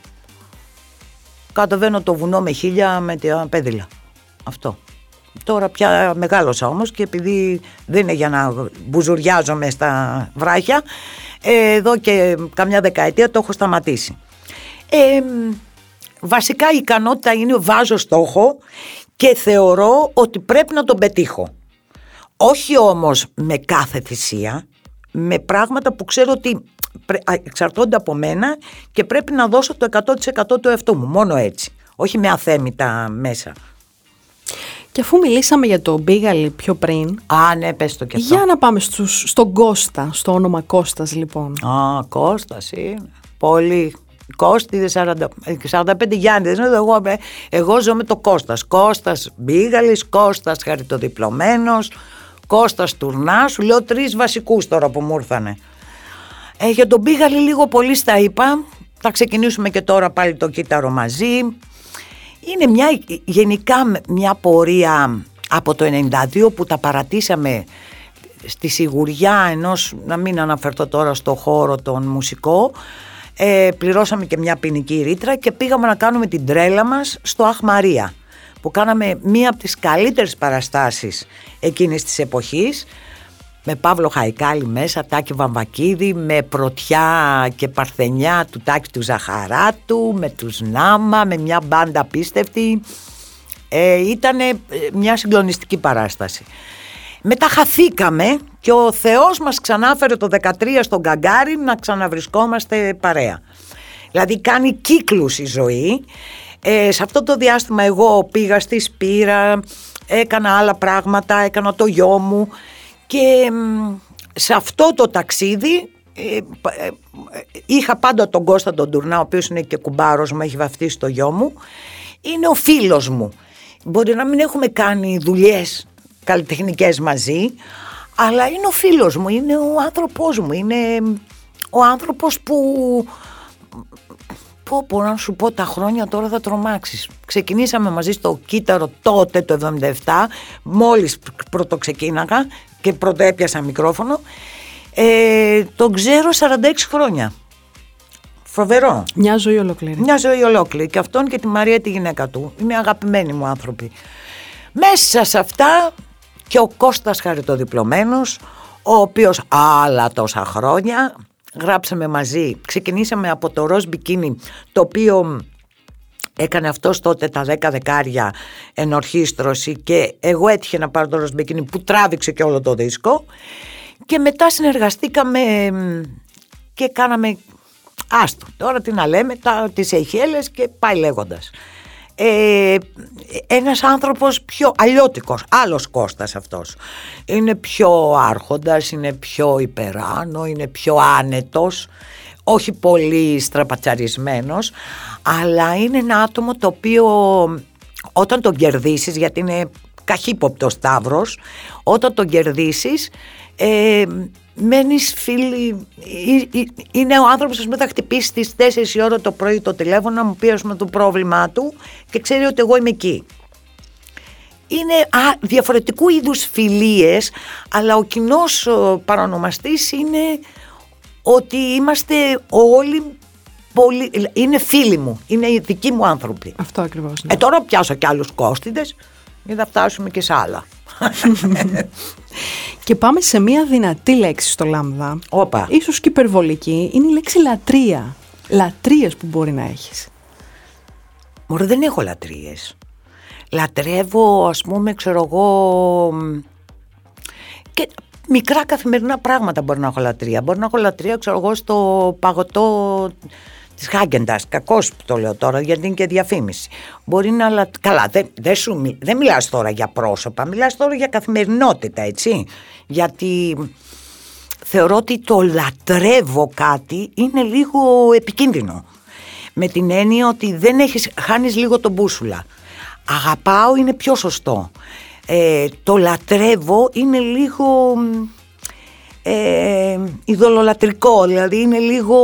κατεβαίνω το βουνό με χίλια με τα πέδιλα. Αυτό. Τώρα πια μεγάλωσα όμως και επειδή δεν είναι για να μπουζουριάζομαι στα βράχια, ε, εδώ και καμιά δεκαετία το έχω σταματήσει. Ε, βασικά η ικανότητα είναι βάζω στόχο και θεωρώ ότι πρέπει να τον πετύχω. Όχι όμως με κάθε θυσία, με πράγματα που ξέρω ότι εξαρτώνται από μένα και πρέπει να δώσω το 100% του εαυτού μου, μόνο έτσι. Όχι με αθέμητα μέσα. Και αφού μιλήσαμε για το Μπίγαλι πιο πριν. Α, ναι, πες το και αυτό. Για να πάμε στους, στον Κώστα, στο όνομα Κώστας λοιπόν. Α, Κώστας είναι. Πολύ. Κώστη 40, 45 Γιάννη. Εγώ, εγώ ζω με το Κώστας. Κώστας Μπίγαλης, Κώστας Χαριτοδιπλωμένος, Κώστας Τουρνάς. Σου λέω τρεις βασικούς τώρα που μου ήρθανε. Ε, για τον Μπίγαλη λίγο πολύ στα είπα. Θα ξεκινήσουμε και τώρα πάλι το κύτταρο μαζί. Είναι μια, γενικά μια πορεία από το 92 που τα παρατήσαμε στη σιγουριά ενός, να μην αναφερθώ τώρα στο χώρο τον μουσικό, ε, πληρώσαμε και μια ποινική ρήτρα και πήγαμε να κάνουμε την τρέλα μας στο Αχμαρία που κάναμε μία από τις καλύτερες παραστάσεις εκείνης της εποχής με Παύλο Χαϊκάλη μέσα, Τάκη Βαμβακίδη, με πρωτιά και παρθενιά του Τάκη του Ζαχαράτου, με τους Νάμα, με μια μπάντα απίστευτη. Ε, Ήταν μια συγκλονιστική παράσταση. Μετά χαθήκαμε και ο Θεός μας ξανάφερε το 13 στον Καγκάρι να ξαναβρισκόμαστε παρέα. Δηλαδή κάνει κύκλους η ζωή. Ε, σε αυτό το διάστημα εγώ πήγα στη Σπύρα, έκανα άλλα πράγματα, έκανα το γιο μου. Και σε αυτό το ταξίδι ε, ε, είχα πάντα τον Κώστα τον Τουρνά, ο οποίος είναι και κουμπάρος μου, έχει βαφτίσει το γιο μου. Είναι ο φίλος μου. Μπορεί να μην έχουμε κάνει δουλειές καλλιτεχνικές μαζί, αλλά είναι ο φίλος μου, είναι ο άνθρωπός μου, είναι ο άνθρωπος που Πω πω να σου πω τα χρόνια τώρα θα τρομάξεις. Ξεκινήσαμε μαζί στο Κύτταρο τότε το 77, μόλις πρωτοξεκίναγα και πρώτο έπιασα μικρόφωνο. Ε, τον ξέρω 46 χρόνια. Φοβερό. Μια ζωή ολόκληρη. Μια ζωή ολόκληρη. Και αυτόν και τη Μαρία τη γυναίκα του. Είναι αγαπημένοι μου άνθρωποι. Μέσα σε αυτά και ο Κώστας Χαριτοδιπλωμένος, ο οποίος άλλα τόσα χρόνια γράψαμε μαζί. Ξεκινήσαμε από το ροζ μπικίνι, το οποίο έκανε αυτός τότε τα 10 δεκάρια ενορχίστρωση και εγώ έτυχε να πάρω το ροζ μπικίνι που τράβηξε και όλο το δίσκο και μετά συνεργαστήκαμε και κάναμε άστο τώρα τι να λέμε τα, τις Αιχέλες και πάει λέγοντας ε, ένας άνθρωπος πιο αλλιώτικος, άλλος Κώστας αυτός. Είναι πιο άρχοντας, είναι πιο υπεράνω, είναι πιο άνετος, όχι πολύ στραπατσαρισμένος, αλλά είναι ένα άτομο το οποίο όταν τον κερδίσεις, γιατί είναι καχύποπτος σταύρος, όταν τον κερδίσεις ε, μένεις φίλη. Είναι ο άνθρωπος που θα χτυπήσει στις 4 η ώρα το πρωί το τηλέφωνο να μου πει πούμε, το πρόβλημά του και ξέρει ότι εγώ είμαι εκεί. Είναι α, διαφορετικού είδους φιλίες, αλλά ο κοινός παρανομαστής είναι ότι είμαστε όλοι πολύ, είναι φίλοι μου, είναι οι δικοί μου άνθρωποι. Αυτό ακριβώς. Ναι. Ε, τώρα πιάσω και άλλους κόστιδες για να φτάσουμε και σε άλλα. Και πάμε σε μια δυνατή λέξη στο λάμδα. Όπα. Ίσως και υπερβολική. Είναι η λέξη λατρεία. Λατρείες που μπορεί να έχεις. Μωρέ δεν έχω λατρείες. Λατρεύω ας πούμε ξέρω εγώ και μικρά καθημερινά πράγματα μπορεί να έχω λατρεία. Μπορεί να έχω λατρεία ξέρω εγώ στο παγωτό της Χάγκεντα. Κακώ το λέω τώρα, γιατί είναι και διαφήμιση. Μπορεί να. Λα... Καλά, δεν, δεν, σου, δεν μιλάς τώρα για πρόσωπα, μιλάς τώρα για καθημερινότητα, έτσι. Γιατί θεωρώ ότι το λατρεύω κάτι είναι λίγο επικίνδυνο. Με την έννοια ότι δεν έχεις, χάνεις λίγο τον μπούσουλα. Αγαπάω είναι πιο σωστό. Ε, το λατρεύω είναι λίγο ε, ειδωλολατρικό, δηλαδή είναι λίγο,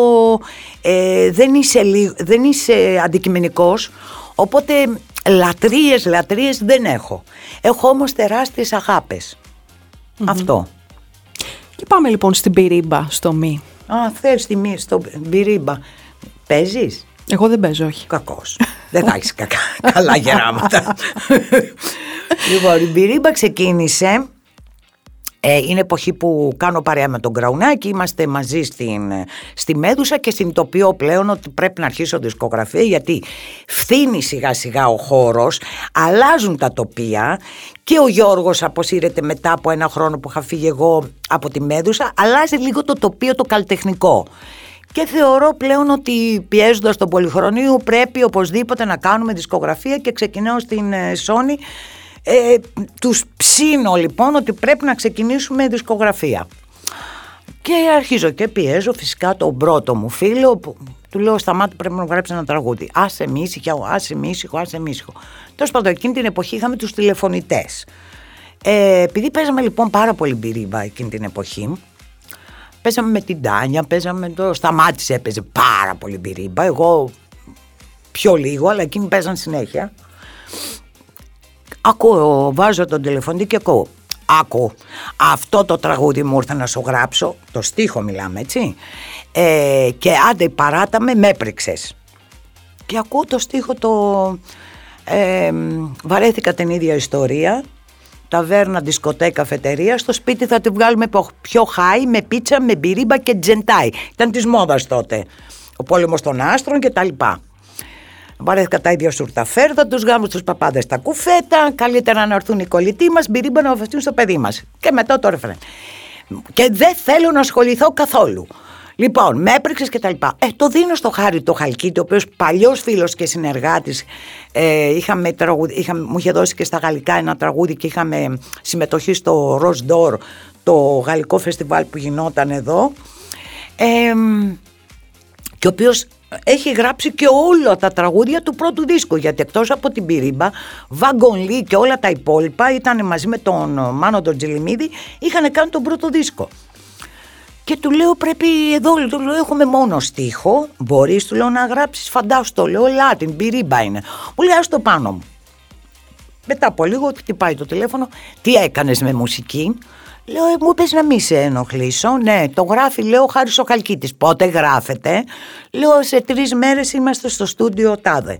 ε, δεν, είσαι, δεν είσαι αντικειμενικός, οπότε λατρείες, λατρείες δεν έχω. Έχω όμως τεράστιες Αυτό. Και πάμε λοιπόν στην πυρίμπα, στο μη. Α, θες τη μη, στο πυρίμπα. Παίζεις; Εγώ δεν παίζω, όχι. Κακός. δεν θα έχεις κακά, καλά γεράματα. λοιπόν, η πυρίμπα ξεκίνησε ε, είναι εποχή που κάνω παρέα με τον Κραουνάκη, είμαστε μαζί στην, στη Μέδουσα και συνειδητοποιώ πλέον ότι πρέπει να αρχίσω δισκογραφία γιατί φθήνει σιγά σιγά ο χώρος, αλλάζουν τα τοπία και ο Γιώργος αποσύρεται μετά από ένα χρόνο που είχα φύγει εγώ από τη Μέδουσα, αλλάζει λίγο το τοπίο το καλλιτεχνικό. Και θεωρώ πλέον ότι πιέζοντας τον Πολυχρονίου πρέπει οπωσδήποτε να κάνουμε δισκογραφία και ξεκινάω στην ε, Sony ε, τους ψήνω λοιπόν ότι πρέπει να ξεκινήσουμε δισκογραφία. Και αρχίζω και πιέζω φυσικά τον πρώτο μου φίλο που του λέω σταμάτη πρέπει να γράψεις ένα τραγούδι. Άσε με ήσυχο, άσε με ήσυχο, άσε με ήσυχο. Τέλος πάντων εκείνη την εποχή είχαμε τους τηλεφωνητές. Ε, επειδή παίζαμε λοιπόν πάρα πολύ μπυρίμπα εκείνη την εποχή, παίζαμε με την Τάνια, παίζαμε το Σταμάτης έπαιζε πάρα πολύ μπυρίμπα, εγώ πιο λίγο, αλλά εκείνοι παίζαν συνέχεια. Ακούω, βάζω τον τηλεφωνή και ακούω. Άκου, αυτό το τραγούδι μου ήρθε να σου γράψω, το στίχο μιλάμε έτσι, ε, και άντε παράταμε, με έπρεξες. Και ακούω το στίχο το... Ε, βαρέθηκα την ίδια ιστορία, ταβέρνα, δισκοτέκα, καφετερία, στο σπίτι θα τη βγάλουμε πιο χάι, με πίτσα, με μπυρίμπα και τζεντάι. Ήταν της μόδας τότε. Ο πόλεμος των άστρων και τα λοιπά. Βαρέθηκα τα ίδια σουρταφέρδα, τους γάμους τους παπάδες στα κουφέτα. Καλύτερα να έρθουν οι κολλητοί μας, μπυρίμπα να βαφτούν στο παιδί μας. Και μετά το ρεφρέν. Και δεν θέλω να ασχοληθώ καθόλου. Λοιπόν, με έπρεξες και τα λοιπά. Ε, το δίνω στο χάρη το Χαλκίτη, ο οποίος παλιός φίλος και συνεργάτης, ε, είχαμε, είχαμε, μου είχε δώσει και στα γαλλικά ένα τραγούδι και είχαμε συμμετοχή στο Rose Door, το γαλλικό φεστιβάλ που γινόταν εδώ. Ε, και ο οποίος έχει γράψει και όλα τα τραγούδια του πρώτου δίσκου γιατί εκτός από την Πυρίμπα, Βαγκον και όλα τα υπόλοιπα ήταν μαζί με τον Μάνο τον Τζιλιμίδη είχαν κάνει τον πρώτο δίσκο. Και του λέω πρέπει εδώ, του λέω έχουμε μόνο στίχο, μπορείς του λέω να γράψεις φαντάσου το λέω Λάτιν, Πυρίμπα είναι. Μου λέει το πάνω μου. Μετά από λίγο χτυπάει το τηλέφωνο, τι έκανες με μουσική, Λέω, «Ε, μου είπες να μην σε ενοχλήσω. Ναι, το γράφει, λέω, χάρης ο Χαλκίτης. Πότε γράφεται. Λέω, σε τρεις μέρες είμαστε στο στούντιο τάδε.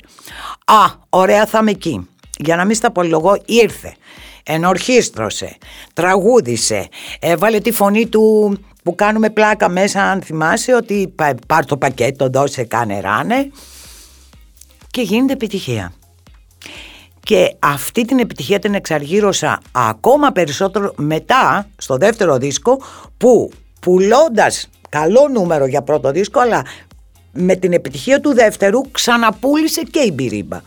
Α, ωραία, θα είμαι εκεί. Για να μην στα απολογώ, ήρθε. Ενορχίστρωσε, τραγούδισε, έβαλε τη φωνή του που κάνουμε πλάκα μέσα αν θυμάσαι ότι πάρ το πακέτο, δώσε κάνε ράνε και γίνεται επιτυχία. Και αυτή την επιτυχία την εξαργύρωσα ακόμα περισσότερο μετά στο δεύτερο δίσκο που πουλώντας καλό νούμερο για πρώτο δίσκο αλλά με την επιτυχία του δεύτερου ξαναπούλησε και η Μπυρίμπα.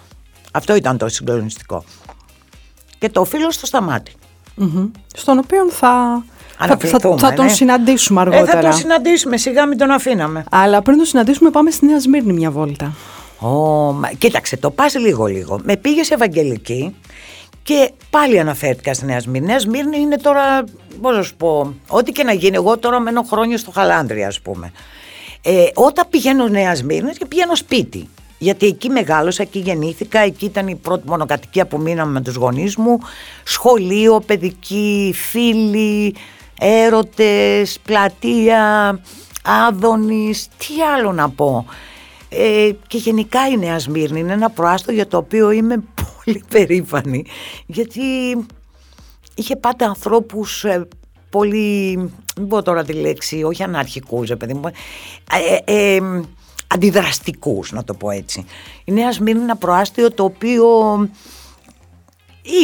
Αυτό ήταν το συγκλονιστικό. Και το οφείλω στο σταματη Στον οποίο θα, θα, θα, τον ναι. συναντήσουμε αργότερα. Ε, θα τον συναντήσουμε, σιγά μην τον αφήναμε. Αλλά πριν τον συναντήσουμε πάμε στη Νέα Σμύρνη μια βόλτα. Oh, κοίταξε, το πας λίγο λίγο. Με πήγες σε Ευαγγελική και πάλι αναφέρθηκα στη Νέα Σμύρνη. Νέα Σμύρνη είναι τώρα, πώς να σου πω, ό,τι και να γίνει. Εγώ τώρα μένω χρόνια στο Χαλάνδρια, ας πούμε. Ε, όταν πηγαίνω Νέα Σμύρνη και πηγαίνω σπίτι. Γιατί εκεί μεγάλωσα, εκεί γεννήθηκα, εκεί ήταν η πρώτη μονοκατοικία που μείναμε με τους γονείς μου. Σχολείο, παιδική, φίλοι, έρωτες, πλατεία, άδωνης, τι άλλο να πω. Ε, και γενικά η Νέα Σμύρνη είναι ένα προάστο για το οποίο είμαι πολύ περήφανη γιατί είχε πάντα ανθρώπους ε, πολύ, δεν πω τώρα τη λέξη, όχι αναρχικούς, ε, παιδί μου, ε, αντιδραστικούς να το πω έτσι. Η Νέα Σμύρνη είναι ένα προάστιο το οποίο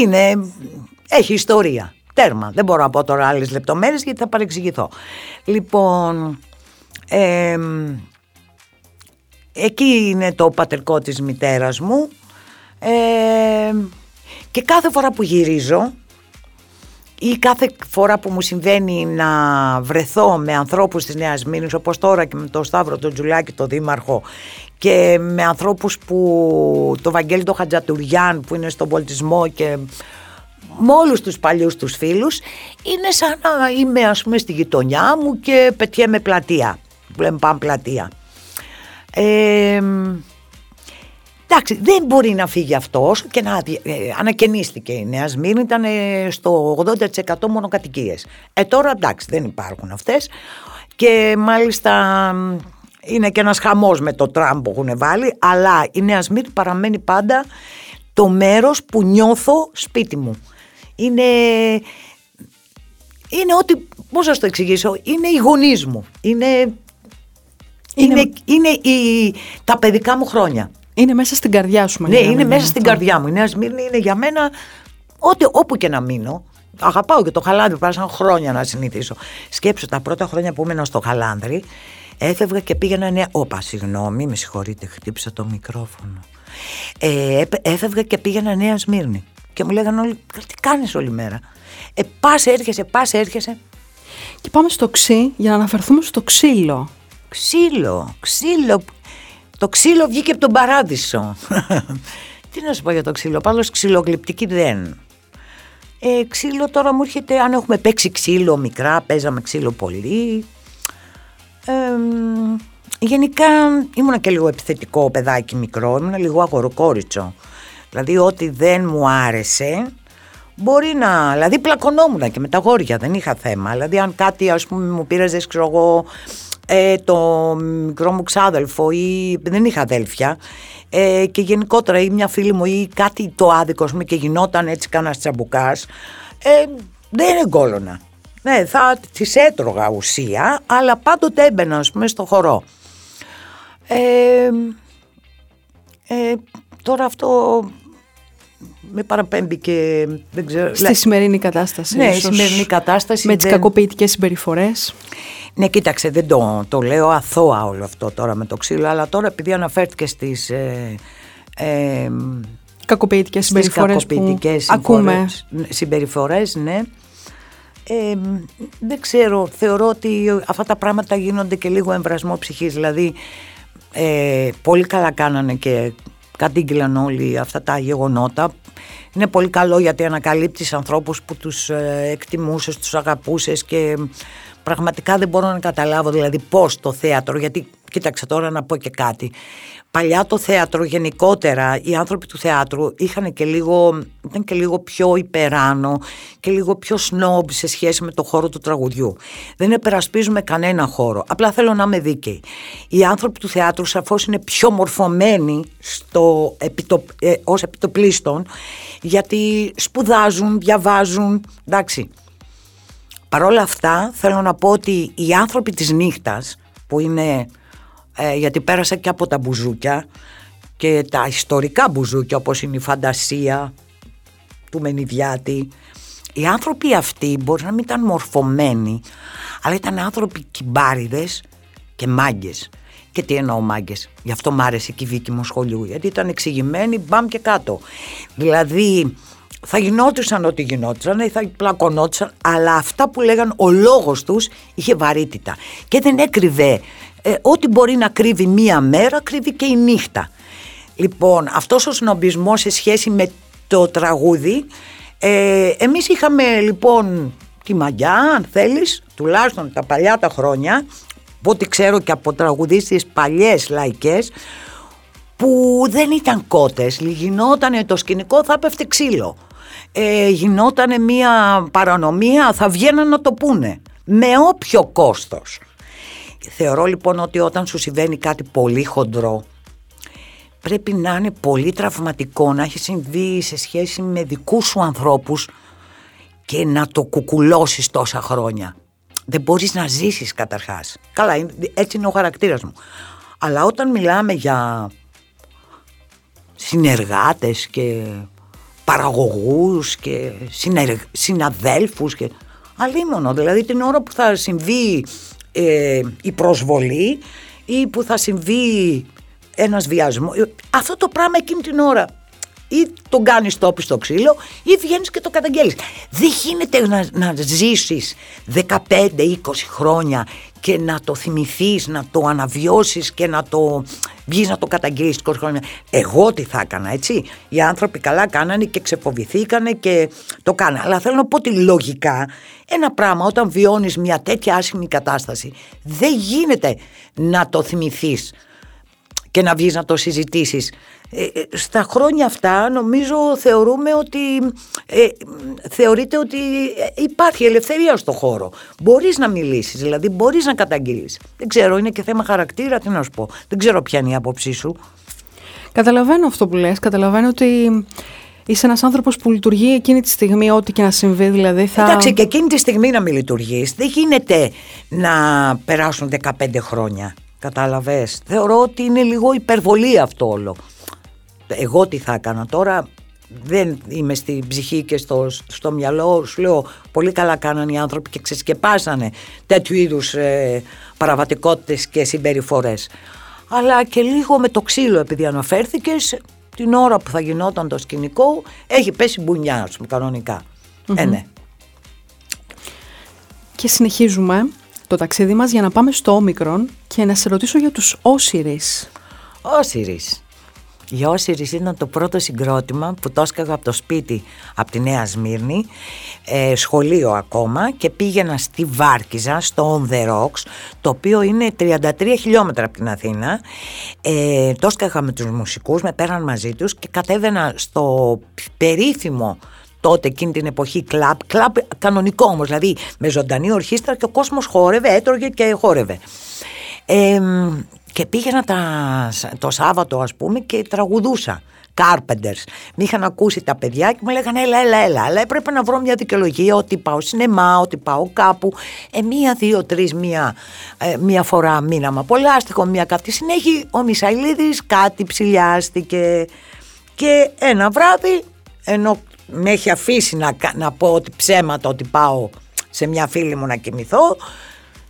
είναι, έχει ιστορία. Τέρμα. Δεν μπορώ να πω τώρα άλλες λεπτομέρειες γιατί θα παρεξηγηθώ. Λοιπόν, εκεί είναι το πατρικό της μητέρας μου. Και κάθε φορά που γυρίζω ή κάθε φορά που μου συμβαίνει να βρεθώ με ανθρώπους της Νέας Μήνης όπως τώρα και με τον Σταύρο τον Τζουλάκη τον Δήμαρχο και με ανθρώπους που το Βαγγέλη το Χατζατουριάν που είναι στον πολιτισμό και με όλους τους παλιούς τους φίλους είναι σαν να είμαι ας πούμε στη γειτονιά μου και πετιέμαι πλατεία. Που λέμε πάμε πλατεία ε, Εντάξει, δεν μπορεί να φύγει αυτός και να ε, ανακαινίστηκε η Νέα Σμύρνη, ήταν στο 80% μονοκατοικίες. Ε, τώρα εντάξει, δεν υπάρχουν αυτές. Και μάλιστα είναι και ένας χαμός με το τραμ που έχουν βάλει, αλλά η Νέα Σμύρνη παραμένει πάντα το μέρος που νιώθω σπίτι μου. Είναι. Είναι ότι, πώς να το εξηγήσω, είναι οι γονείς μου. Είναι, είναι, είναι, είναι τα παιδικά μου χρόνια. Είναι μέσα στην καρδιά σου, Ναι, είναι μέσα στην καρδιά μου. Η Νέα Σμύρνη είναι για μένα ό,τι, όπου και να μείνω. Αγαπάω και το χαλάνδρι, πέρασαν χρόνια να συνηθίσω. Σκέψω τα πρώτα χρόνια που ήμουν στο χαλάνδρι, έφευγα και πήγαινα νέα. Όπα, συγγνώμη, με συγχωρείτε, χτύπησα το μικρόφωνο. Ε, έφευγα και πήγαινα Νέα Σμύρνη. Και μου λέγανε όλοι, τι κάνεις όλη μέρα; Ε, πας, έρχεσαι, πας, έρχεσαι. Και πάμε στο ξύ για να αναφερθούμε στο ξύλο. Ξύλο, ξύλο. Το ξύλο βγήκε από τον παράδεισο. Τι να σου πω για το ξύλο, πάντως ξυλογλυπτική δεν. Ε, ξύλο τώρα μου έρχεται, αν έχουμε παίξει ξύλο μικρά, παίζαμε ξύλο πολύ. Ε, γενικά ήμουνα και λίγο επιθετικό παιδάκι μικρό, ήμουνα λίγο αγοροκόριτσο. Δηλαδή ό,τι δεν μου άρεσε, μπορεί να... Δηλαδή πλακωνόμουν και με τα γόρια, δεν είχα θέμα. Δηλαδή αν κάτι ας πούμε μου πήραζες, ξέρω εγώ, ε, το μικρό μου ξάδελφο ή δεν είχα αδέλφια ε, και γενικότερα ή μια φίλη μου ή κάτι το άδικο μου και γινόταν έτσι κανένας τσαμπουκάς ε, δεν εγκόλωνα. Ναι, θα τις έτρωγα ουσία, αλλά πάντοτε έμπαινα, ας πούμε, στο χορό. Ε, ε, τώρα αυτό με παραπέμπει και δεν ξέρω. Στη σημερινή κατάσταση. Ναι, ίσως, σημερινή κατάσταση. Με τις δεν... κακοποιητικές συμπεριφορές. Ναι, κοίταξε, δεν το, το λέω αθώα όλο αυτό τώρα με το ξύλο, αλλά τώρα επειδή αναφέρθηκε στις... Ε, ε, κακοποιητικές συμπεριφορές που ακούμε. Συμπεριφορές, ναι. Ε, δεν ξέρω, θεωρώ ότι αυτά τα πράγματα γίνονται και λίγο εμβρασμό ψυχής, δηλαδή ε, πολύ καλά κάνανε και κατήγγυλαν όλοι αυτά τα γεγονότα. Είναι πολύ καλό γιατί ανακαλύπτεις ανθρώπους που τους ε, εκτιμούσες, τους αγαπούσες και πραγματικά δεν μπορώ να καταλάβω δηλαδή πώς το θέατρο, γιατί κοίταξε τώρα να πω και κάτι. Παλιά το θέατρο γενικότερα, οι άνθρωποι του θεάτρου είχαν και λίγο, ήταν και λίγο πιο υπεράνω και λίγο πιο σνόμπ σε σχέση με το χώρο του τραγουδιού. Δεν επερασπίζουμε κανένα χώρο, απλά θέλω να είμαι δίκαιη. Οι άνθρωποι του θεάτρου σαφώς είναι πιο μορφωμένοι στο, επιτοπ, ε, ως επιτοπλίστων γιατί σπουδάζουν, διαβάζουν, εντάξει. Παρ' όλα αυτά θέλω να πω ότι οι άνθρωποι της νύχτας που είναι ε, γιατί πέρασα και από τα μπουζούκια και τα ιστορικά μπουζούκια όπως είναι η φαντασία του Μενιδιάτη οι άνθρωποι αυτοί μπορεί να μην ήταν μορφωμένοι αλλά ήταν άνθρωποι κυμπάριδες και μάγκες και τι εννοώ μάγκες; Γι' αυτό μ' άρεσε και η δίκη μου σχολείου. Γιατί ήταν εξηγημένοι, μπαμ και κάτω. Δηλαδή, θα γινόντουσαν ό,τι γινόντουσαν, θα πλακωνόντουσαν, αλλά αυτά που λέγαν ο λόγος τους είχε βαρύτητα. Και δεν έκρυβε ε, ό,τι μπορεί να κρύβει μία μέρα, κρύβει και η νύχτα. Λοιπόν, αυτός ο σνομπισμός σε σχέση με το τραγούδι, ε, εμείς είχαμε λοιπόν τη μαγιά, αν θέλεις, τουλάχιστον τα παλιά τα χρόνια, που ό,τι ξέρω και από τραγουδίστες παλιές λαϊκές, που δεν ήταν κότες, γινόταν το σκηνικό θα πέφτει ξύλο. Ε, γινόταν μια παρανομία, θα βγαίναν να το πούνε. Με όποιο κόστος θεωρώ λοιπόν ότι όταν σου συμβαίνει κάτι πολύ χοντρό πρέπει να είναι πολύ τραυματικό να έχει συμβεί σε σχέση με δικούς σου ανθρώπους και να το κουκουλώσεις τόσα χρόνια. Δεν μπορείς να ζήσεις καταρχάς. Καλά, έτσι είναι ο χαρακτήρας μου. Αλλά όταν μιλάμε για συνεργάτες και παραγωγούς και συνεργ... συναδέλφους και αλίμονο. Δηλαδή την ώρα που θα συμβεί ε, η προσβολή ή που θα συμβεί ένας βιασμός. Αυτό το πράγμα εκείνη την ώρα ή τον κάνεις τόπι στο ξύλο ή βγαίνεις και το καταγγέλεις. Δεν γίνεται να, να ζήσεις 15-20 χρόνια και να το θυμηθείς, να το αναβιώσεις και να το βγεις να το καταγγείλεις 20 χρόνια. Εγώ τι θα έκανα, έτσι; Οι άνθρωποι καλά κάνανε και ξεφοβηθήκανε και το κάνανε. Αλλά θέλω να πω ότι λογικά ένα πράγμα όταν βιώνεις μια τέτοια άσχημη κατάσταση δεν γίνεται να το θυμηθείς και να βγεις να το συζητήσεις. Ε, ε, στα χρόνια αυτά νομίζω θεωρούμε ότι ε, θεωρείται ότι υπάρχει ελευθερία στο χώρο. Μπορείς να μιλήσεις, δηλαδή μπορείς να καταγγείλεις. Δεν ξέρω, είναι και θέμα χαρακτήρα, τι να σου πω. Δεν ξέρω ποια είναι η άποψή σου. Καταλαβαίνω αυτό που λες, καταλαβαίνω ότι Είσαι ένας άνθρωπος που λειτουργεί εκείνη τη στιγμή, ό,τι και να συμβεί, δηλαδή θα. Εντάξει, και εκείνη τη στιγμή να μην λειτουργείς. Δεν γίνεται να περάσουν 15 χρόνια. Κατάλαβες; Θεωρώ ότι είναι λίγο υπερβολή αυτό όλο. Εγώ τι θα έκανα τώρα, δεν είμαι στην ψυχή και στο, στο μυαλό, σου λέω πολύ καλά κάνανε οι άνθρωποι και ξεσκεπάσανε τέτοιου είδους ε, παραβατικότητες και συμπεριφορές. Αλλά και λίγο με το ξύλο επειδή αναφέρθηκες, την ώρα που θα γινόταν το σκηνικό έχει πέσει μπουνιά, ας πούμε, Ε, ναι. Και συνεχίζουμε το ταξίδι μας για να πάμε στο Όμικρον και να σε ρωτήσω για τους Όσιρις. Όσιρις. Η Όσιρις ήταν το πρώτο συγκρότημα που το έσκαγα από το σπίτι από τη Νέα Σμύρνη, ε, σχολείο ακόμα και πήγαινα στη Βάρκιζα, στο On The Rocks, το οποίο είναι 33 χιλιόμετρα από την Αθήνα. Ε, το έσκαγα με τους μουσικούς, με πέραν μαζί τους και κατέβαινα στο περίφημο τότε εκείνη την εποχή κλαμπ, κλαμπ κανονικό όμως, δηλαδή με ζωντανή ορχήστρα και ο κόσμος χόρευε, έτρωγε και χόρευε. Ε, και πήγαινα τα, το Σάββατο ας πούμε και τραγουδούσα. Carpenters. Με είχαν ακούσει τα παιδιά και μου λέγανε έλα, έλα, έλα. Αλλά έπρεπε να βρω μια δικαιολογία ότι πάω σινεμά, ότι πάω κάπου. Ε, μία, δύο, τρεις, μία, ε, μία φορά μείναμε από λάστιχο, μία κάτι. Συνέχει ο Μισαηλίδης κάτι ψηλιάστηκε. Και ένα βράδυ, ενώ με έχει αφήσει να, να πω ότι ψέματα ότι πάω σε μια φίλη μου να κοιμηθώ,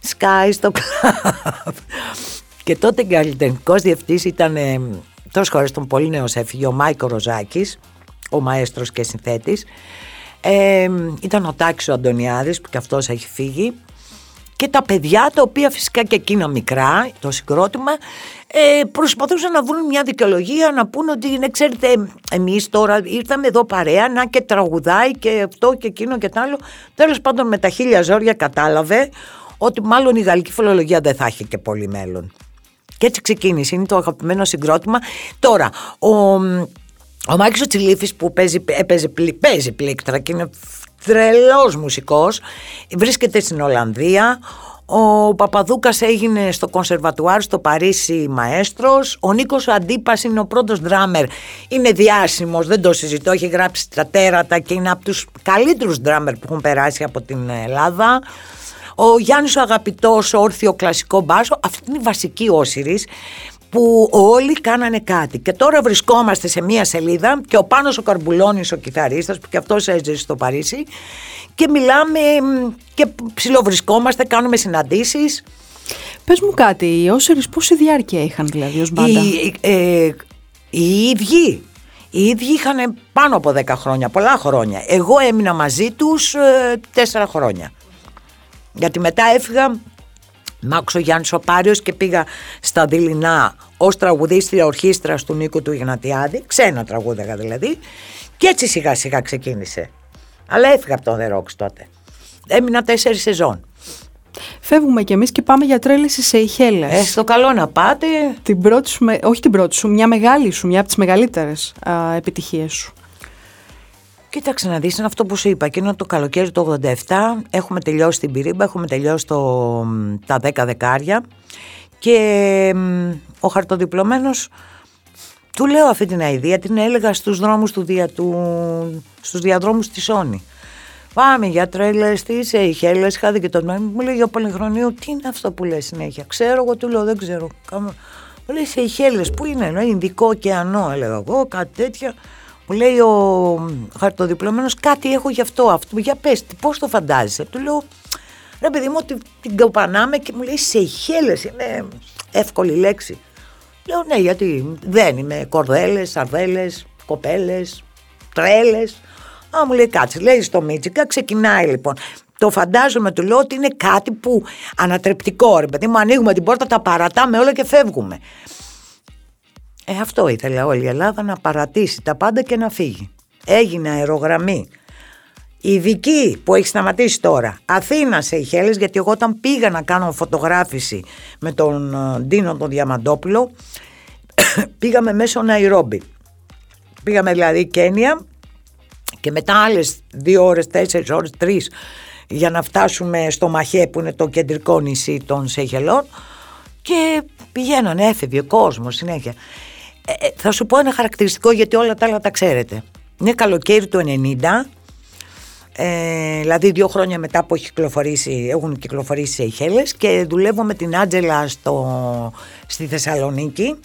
σκάει στο κλαμπ. Και τότε καλλιτεχνικός διευθυντής ήταν ε, τόσο χωρί τον πολύ νέος έφυγε, ο Μάικο Ροζάκης, ο μαέστρος και συνθέτης. Ε, ήταν ο Τάξο Αντωνιάδης που και αυτός έχει φύγει και τα παιδιά τα οποία φυσικά και εκείνα μικρά το συγκρότημα ε, προσπαθούσαν να βρουν μια δικαιολογία να πούνε ότι ναι, ξέρετε εμείς τώρα ήρθαμε εδώ παρέα να και τραγουδάει και αυτό και εκείνο και τ' άλλο τέλος πάντων με τα χίλια ζόρια κατάλαβε ότι μάλλον η γαλλική φιλολογία δεν θα έχει και πολύ μέλλον. Και έτσι ξεκίνησε. Είναι το αγαπημένο συγκρότημα. Τώρα, ο, ο Μάκης ο Τσιλίφης που παίζει, έπαιζε, παίζει πλήκτρα και είναι τρελός μουσικός, βρίσκεται στην Ολλανδία. Ο Παπαδούκας έγινε στο Κονσερβατουάρ στο Παρίσι μαέστρος. Ο Νίκος Αντίπας είναι ο πρώτος δράμερ. Είναι διάσημος, δεν το συζητώ. Έχει γράψει τα τέρατα και είναι από τους καλύτερους δράμερ που έχουν περάσει από την Ελλάδα. Ο Γιάννης ο αγαπητός όρθιο κλασικό μπάσο, αυτή είναι η βασική όσυρης που όλοι κάνανε κάτι. Και τώρα βρισκόμαστε σε μία σελίδα και ο Πάνος ο Καρμπουλώνης ο κιθαρίστας που και αυτός έζησε στο Παρίσι και μιλάμε και ψιλοβρισκόμαστε, κάνουμε συναντήσεις. Πες μου κάτι, οι Όσυρες πόση διάρκεια είχαν δηλαδή ως μπάντα; Οι, ε, οι ίδιοι οι ίδιοι είχαν πάνω από 10 χρόνια, πολλά χρόνια. Εγώ έμεινα μαζί τους ε, 4 χρόνια. Γιατί μετά έφυγα Μ' άκουσε ο Γιάννης ο και πήγα στα Δειλινά ως τραγουδίστρια ορχήστρα του Νίκου του Ιγνατιάδη, ξένα τραγούδαγα δηλαδή, και έτσι σιγά σιγά ξεκίνησε. Αλλά έφυγα από τον The Rocks τότε. Έμεινα τέσσερις σεζόν. Φεύγουμε κι εμείς και πάμε για τρέλες σε Ιχέλες. Ε, στο καλό να πάτε. Την πρώτη όχι την πρώτη σου, μια μεγάλη σου, μια από τις μεγαλύτερες επιτυχίες σου. Κοίταξε να δεις, είναι αυτό που σου είπα. Εκείνο το καλοκαίρι το 87 έχουμε τελειώσει την πυρίμπα, έχουμε τελειώσει το, τα 10 δεκάρια και ο χαρτοδιπλωμένος του λέω αυτή την αηδία, την έλεγα στους δρόμους του, δια, του στους διαδρόμους της Σόνη. Πάμε για τρέλες, τι είσαι, χέλες, χάδι και τον νόημα. Μου λέει για πολυχρονίο, τι είναι αυτό που λέει συνέχεια. Ξέρω, εγώ του λέω, δεν ξέρω. Μου λέει σε χέλες, πού είναι, ενώ Ινδικό ωκεανό, έλεγα εγώ, κάτι τέτοια. Μου λέει ο χαρτοδιπλωμένος, κάτι έχω γι' αυτό. αυτό για πες, πώς το φαντάζεσαι. Του λέω, ρε παιδί μου, ότι την κοπανάμε και μου λέει σε χέλε, είναι εύκολη λέξη. Λέω ναι, γιατί δεν είμαι κορδέλες, σαρδέλε, κοπέλες, τρέλες. Α, μου λέει κάτσε, λέει στο Μίτσικα, ξεκινάει λοιπόν. Το φαντάζομαι, του λέω ότι είναι κάτι που ανατρεπτικό, ρε παιδί μου. Ανοίγουμε την πόρτα, τα παρατάμε όλα και φεύγουμε. Ε, αυτό ήθελε όλη η Ελλάδα να παρατήσει τα πάντα και να φύγει. Έγινε αερογραμμή. Ειδική που έχει σταματήσει τώρα. Αθήνας σε Ιχέλες, γιατί εγώ όταν πήγα να κάνω φωτογράφηση με τον ε, Ντίνο τον Διαμαντόπουλο, πήγαμε μέσω Ναϊρόμπι. Πήγαμε δηλαδή Κένια και μετά άλλες δύο ώρες, τέσσερις ώρες, τρεις για να φτάσουμε στο Μαχέ που είναι το κεντρικό νησί των Σεχελών και πηγαίνανε, έφευγε ο κόσμος συνέχεια. Ε, ε, θα σου πω ένα χαρακτηριστικό γιατί όλα τα άλλα τα ξέρετε. Είναι καλοκαίρι του 90, ε, δηλαδή δύο χρόνια μετά που έχει κυκλοφορήσει, έχουν κυκλοφορήσει οι Χέλες και δουλεύω με την Άντζελα στο, στη Θεσσαλονίκη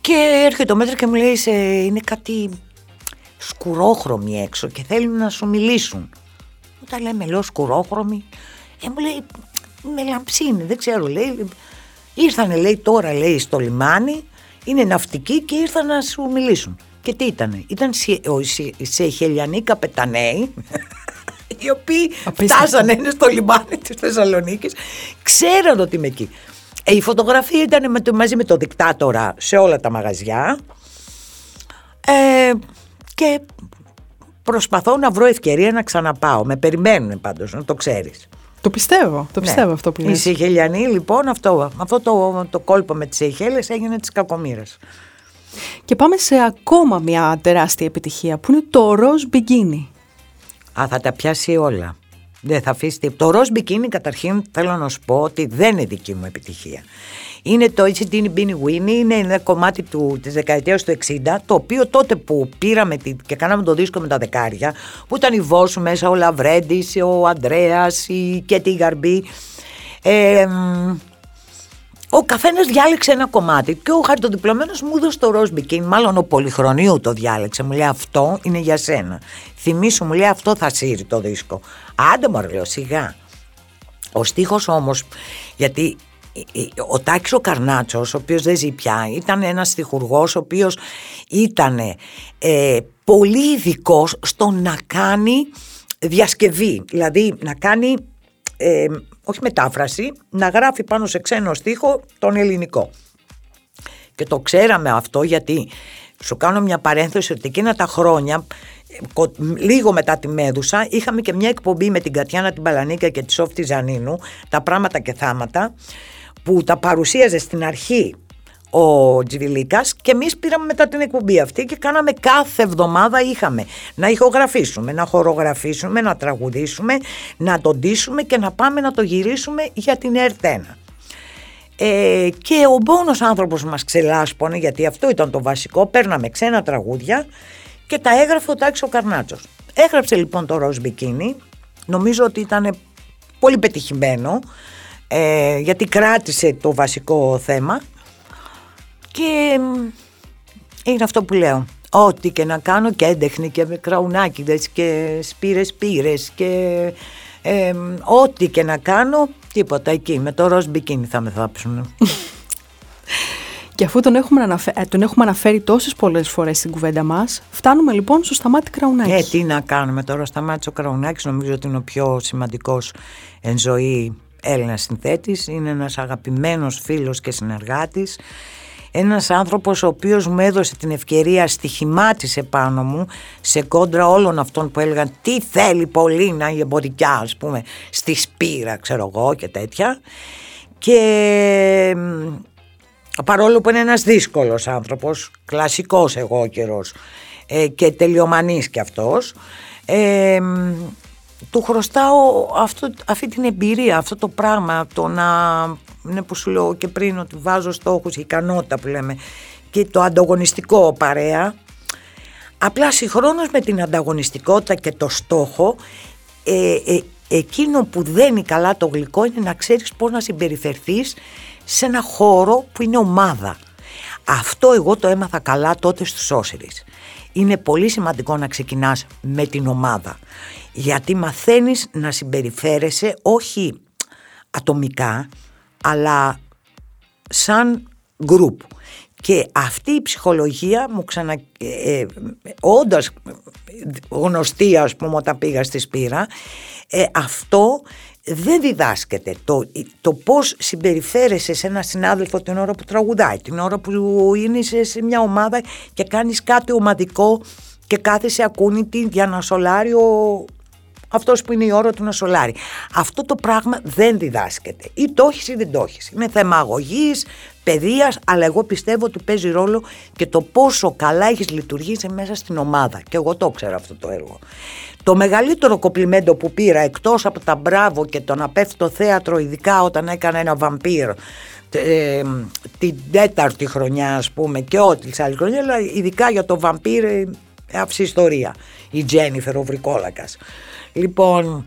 και έρχεται ο μέτρο και μου λέει είναι κάτι σκουρόχρωμοι έξω και θέλουν να σου μιλήσουν. Όταν λέμε λέω σκουρόχρωμοι, ε, μου λέει με λαμψίνη, δεν ξέρω, λέει. Ήρθανε λέει τώρα λέει στο λιμάνι, είναι ναυτικοί και ήρθαν να σου μιλήσουν. Και τι ήτανε, ήταν οι Σεχελιανοί καπεταναίοι, οι οποίοι φτάσανε είναι στο λιμάνι της Θεσσαλονίκης, ξέραν ότι είμαι εκεί. Ε, η φωτογραφία ήταν με το, μαζί με το δικτάτορα σε όλα τα μαγαζιά. Ε, και προσπαθώ να βρω ευκαιρία να ξαναπάω. Με περιμένουν πάντως, να το ξέρεις. Το πιστεύω, το ναι. πιστεύω αυτό που λες. Οι Σιχελιανοί λοιπόν αυτό, αυτό το, το κόλπο με τις Σιχέλες έγινε της κακομήρας. Και πάμε σε ακόμα μια τεράστια επιτυχία που είναι το ροζ μπικίνι. Α, θα τα πιάσει όλα. Δεν θα αφήσει Το ροζ μπικίνι καταρχήν θέλω να σου πω ότι δεν είναι δική μου επιτυχία. Είναι το Έτσι Τίνι Μπίνι Winnie, είναι ένα κομμάτι του, της δεκαετίας του 60, το οποίο τότε που πήραμε και κάναμε το δίσκο με τα δεκάρια, που ήταν η Βόσου μέσα, ο Λαβρέντης, ο Ανδρέας, η Κέτη Γαρμπή, ε, ο καθένας διάλεξε ένα κομμάτι και ο χαρτοδιπλωμένο μου έδωσε το ροζ μπικίνι. Μάλλον ο Πολυχρονίου το διάλεξε. Μου λέει αυτό είναι για σένα. Θυμήσου, μου λέει αυτό θα σύρει το δίσκο. Άντε μου λέω σιγά. Ο στίχος όμως, γιατί ο Τάκης ο Καρνάτσος, ο οποίος δεν ζει πια, ήταν ένας στιχουργός ο οποίος ήταν ε, πολύ ειδικός στο να κάνει διασκευή, δηλαδή να κάνει, ε, όχι μετάφραση, να γράφει πάνω σε ξένο στίχο τον ελληνικό. Και το ξέραμε αυτό γιατί σου κάνω μια παρένθεση ότι εκείνα τα χρόνια λίγο μετά τη Μέδουσα είχαμε και μια εκπομπή με την Κατιάνα την Παλανίκα και τη Σόφτη Ζανίνου τα πράγματα και θάματα που τα παρουσίαζε στην αρχή ο Τζιβιλίκας και εμείς πήραμε μετά την εκπομπή αυτή και κάναμε κάθε εβδομάδα είχαμε να ηχογραφήσουμε, να χορογραφήσουμε, να τραγουδήσουμε, να τον ντύσουμε και να πάμε να το γυρίσουμε για την ΕΡΤΕΝΑ. Ε, και ο μόνος άνθρωπος μας ξελάσπωνε γιατί αυτό ήταν το βασικό, παίρναμε ξένα τραγούδια και τα έγραφε ο Τάξης ο Καρνάτσος. Έγραψε λοιπόν το ροζ μπικίνι, νομίζω ότι ήταν πολύ πετυχημένο ε, γιατί κράτησε το βασικό θέμα και είναι αυτό που λέω. Ό,τι και να κάνω και έντεχνη και με κραουνάκιδες και σπήρες πύρες και ε, ό,τι και να κάνω τίποτα εκεί με το ροζ μπικίνι θα με θάψουν. Και αφού τον έχουμε, αναφέρει, ε, τον έχουμε αναφέρει τόσες πολλές φορές στην κουβέντα μας, φτάνουμε λοιπόν στο Σταμάτη Κραουνάκης. Ε, τι να κάνουμε τώρα, ο Σταμάτης ο Κραουνάκης νομίζω ότι είναι ο πιο σημαντικός εν ζωή Έλληνας συνθέτης, είναι ένας αγαπημένος φίλος και συνεργάτης, ένας άνθρωπος ο οποίος μου έδωσε την ευκαιρία στοιχημάτισε πάνω μου σε κόντρα όλων αυτών που έλεγαν τι θέλει πολύ να η εμπορικιά ας πούμε στη σπήρα ξέρω εγώ και τέτοια. Και παρόλο που είναι ένας δύσκολος άνθρωπος, κλασικός εγώ καιρός ε, και τελειομανής κι αυτός ε, του χρωστάω αυτό, αυτή την εμπειρία, αυτό το πράγμα, το να, είναι που σου λέω και πριν ότι βάζω στόχους, η ικανότητα που λέμε και το ανταγωνιστικό παρέα. Απλά συγχρόνως με την ανταγωνιστικότητα και το στόχο, ε, ε, εκείνο που δένει καλά το γλυκό είναι να ξέρεις πώς να συμπεριφερθείς σε ένα χώρο που είναι ομάδα. Αυτό εγώ το έμαθα καλά τότε στους Όσυρις. Είναι πολύ σημαντικό να ξεκινάς με την ομάδα γιατί μαθαίνεις να συμπεριφέρεσαι όχι ατομικά αλλά σαν γκρουπ. Και αυτή η ψυχολογία μου ξανα... Ε, ε όντας γνωστή ας πούμε όταν πήγα στη Σπύρα ε, αυτό δεν διδάσκεται το, το πώς συμπεριφέρεσαι σε ένα συνάδελφο την ώρα που τραγουδάει την ώρα που είναι σε, μια ομάδα και κάνεις κάτι ομαδικό και κάθεσαι ακούνητη για να σολάρει ο, αυτός που είναι η ώρα του να σολάρει. Αυτό το πράγμα δεν διδάσκεται. Ή το έχεις ή δεν το έχεις. Είναι θέμα αγωγής, παιδείας, αλλά εγώ πιστεύω ότι παίζει ρόλο και το πόσο καλά έχεις λειτουργήσει μέσα στην ομάδα. Και εγώ το ξέρω αυτό το έργο. Το μεγαλύτερο κοπλιμέντο που πήρα εκτός από τα μπράβο και το να πέφτει το θέατρο ειδικά όταν έκανα ένα βαμπύρ ε, την τέταρτη χρονιά ας πούμε και ό,τι άλλη χρονιά αλλά ειδικά για το βαμπύρ ε, ιστορία η Τζένιφερ ο Βρικόλακας Λοιπόν,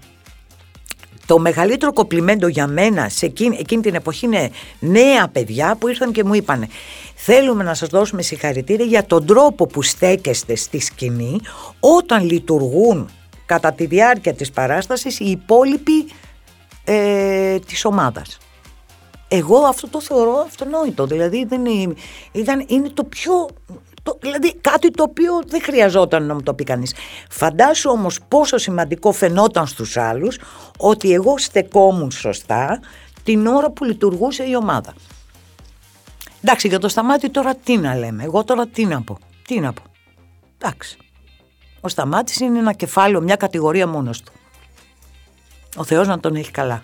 το μεγαλύτερο κοπλιμέντο για μένα σε εκείνη, εκείνη την εποχή είναι νέα παιδιά που ήρθαν και μου είπαν θέλουμε να σας δώσουμε συγχαρητήρια για τον τρόπο που στέκεστε στη σκηνή όταν λειτουργούν κατά τη διάρκεια της παράστασης οι υπόλοιποι ε, της ομάδας. Εγώ αυτό το θεωρώ αυτονόητο, δηλαδή δεν είναι, ήταν, είναι το πιο δηλαδή κάτι το οποίο δεν χρειαζόταν να μου το πει κανείς. Φαντάσου όμως πόσο σημαντικό φαινόταν στους άλλους ότι εγώ στεκόμουν σωστά την ώρα που λειτουργούσε η ομάδα. Εντάξει, για το σταμάτη τώρα τι να λέμε. Εγώ τώρα τι να πω. Τι να πω. Εντάξει. Ο σταμάτης είναι ένα κεφάλαιο, μια κατηγορία μόνος του. Ο Θεός να τον έχει καλά.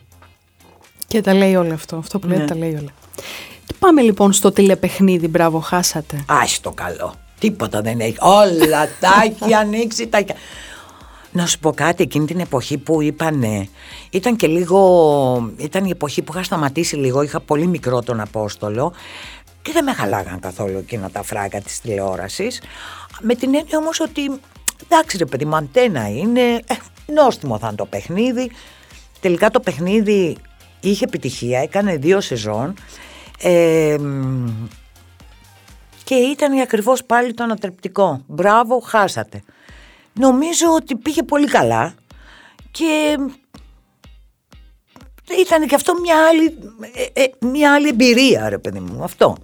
Και τα λέει όλο αυτό. Αυτό που λέει ναι. τα λέει όλα. Πάμε λοιπόν στο τηλεπαιχνίδι, μπράβο, χάσατε. Άχι το καλό. Τίποτα δεν έχει. Όλα τα έχει ανοίξει. Τα... Να σου πω κάτι, εκείνη την εποχή που είπανε, ήταν και λίγο, ήταν η εποχή που είχα σταματήσει λίγο, είχα πολύ μικρό τον Απόστολο και δεν με χαλάγαν καθόλου εκείνα τα φράγκα της τηλεόρασης. Με την έννοια όμως ότι, εντάξει ρε παιδί μου, αντένα είναι, ε, νόστιμο θα είναι το παιχνίδι. Τελικά το παιχνίδι είχε επιτυχία, έκανε δύο σεζόν και ήταν ακριβώς πάλι το ανατρεπτικό. Μπράβο, χάσατε. Νομίζω ότι πήγε πολύ καλά και ήταν και αυτό μια άλλη, ε, ε, μια άλλη εμπειρία ρε παιδί μου, αυτό.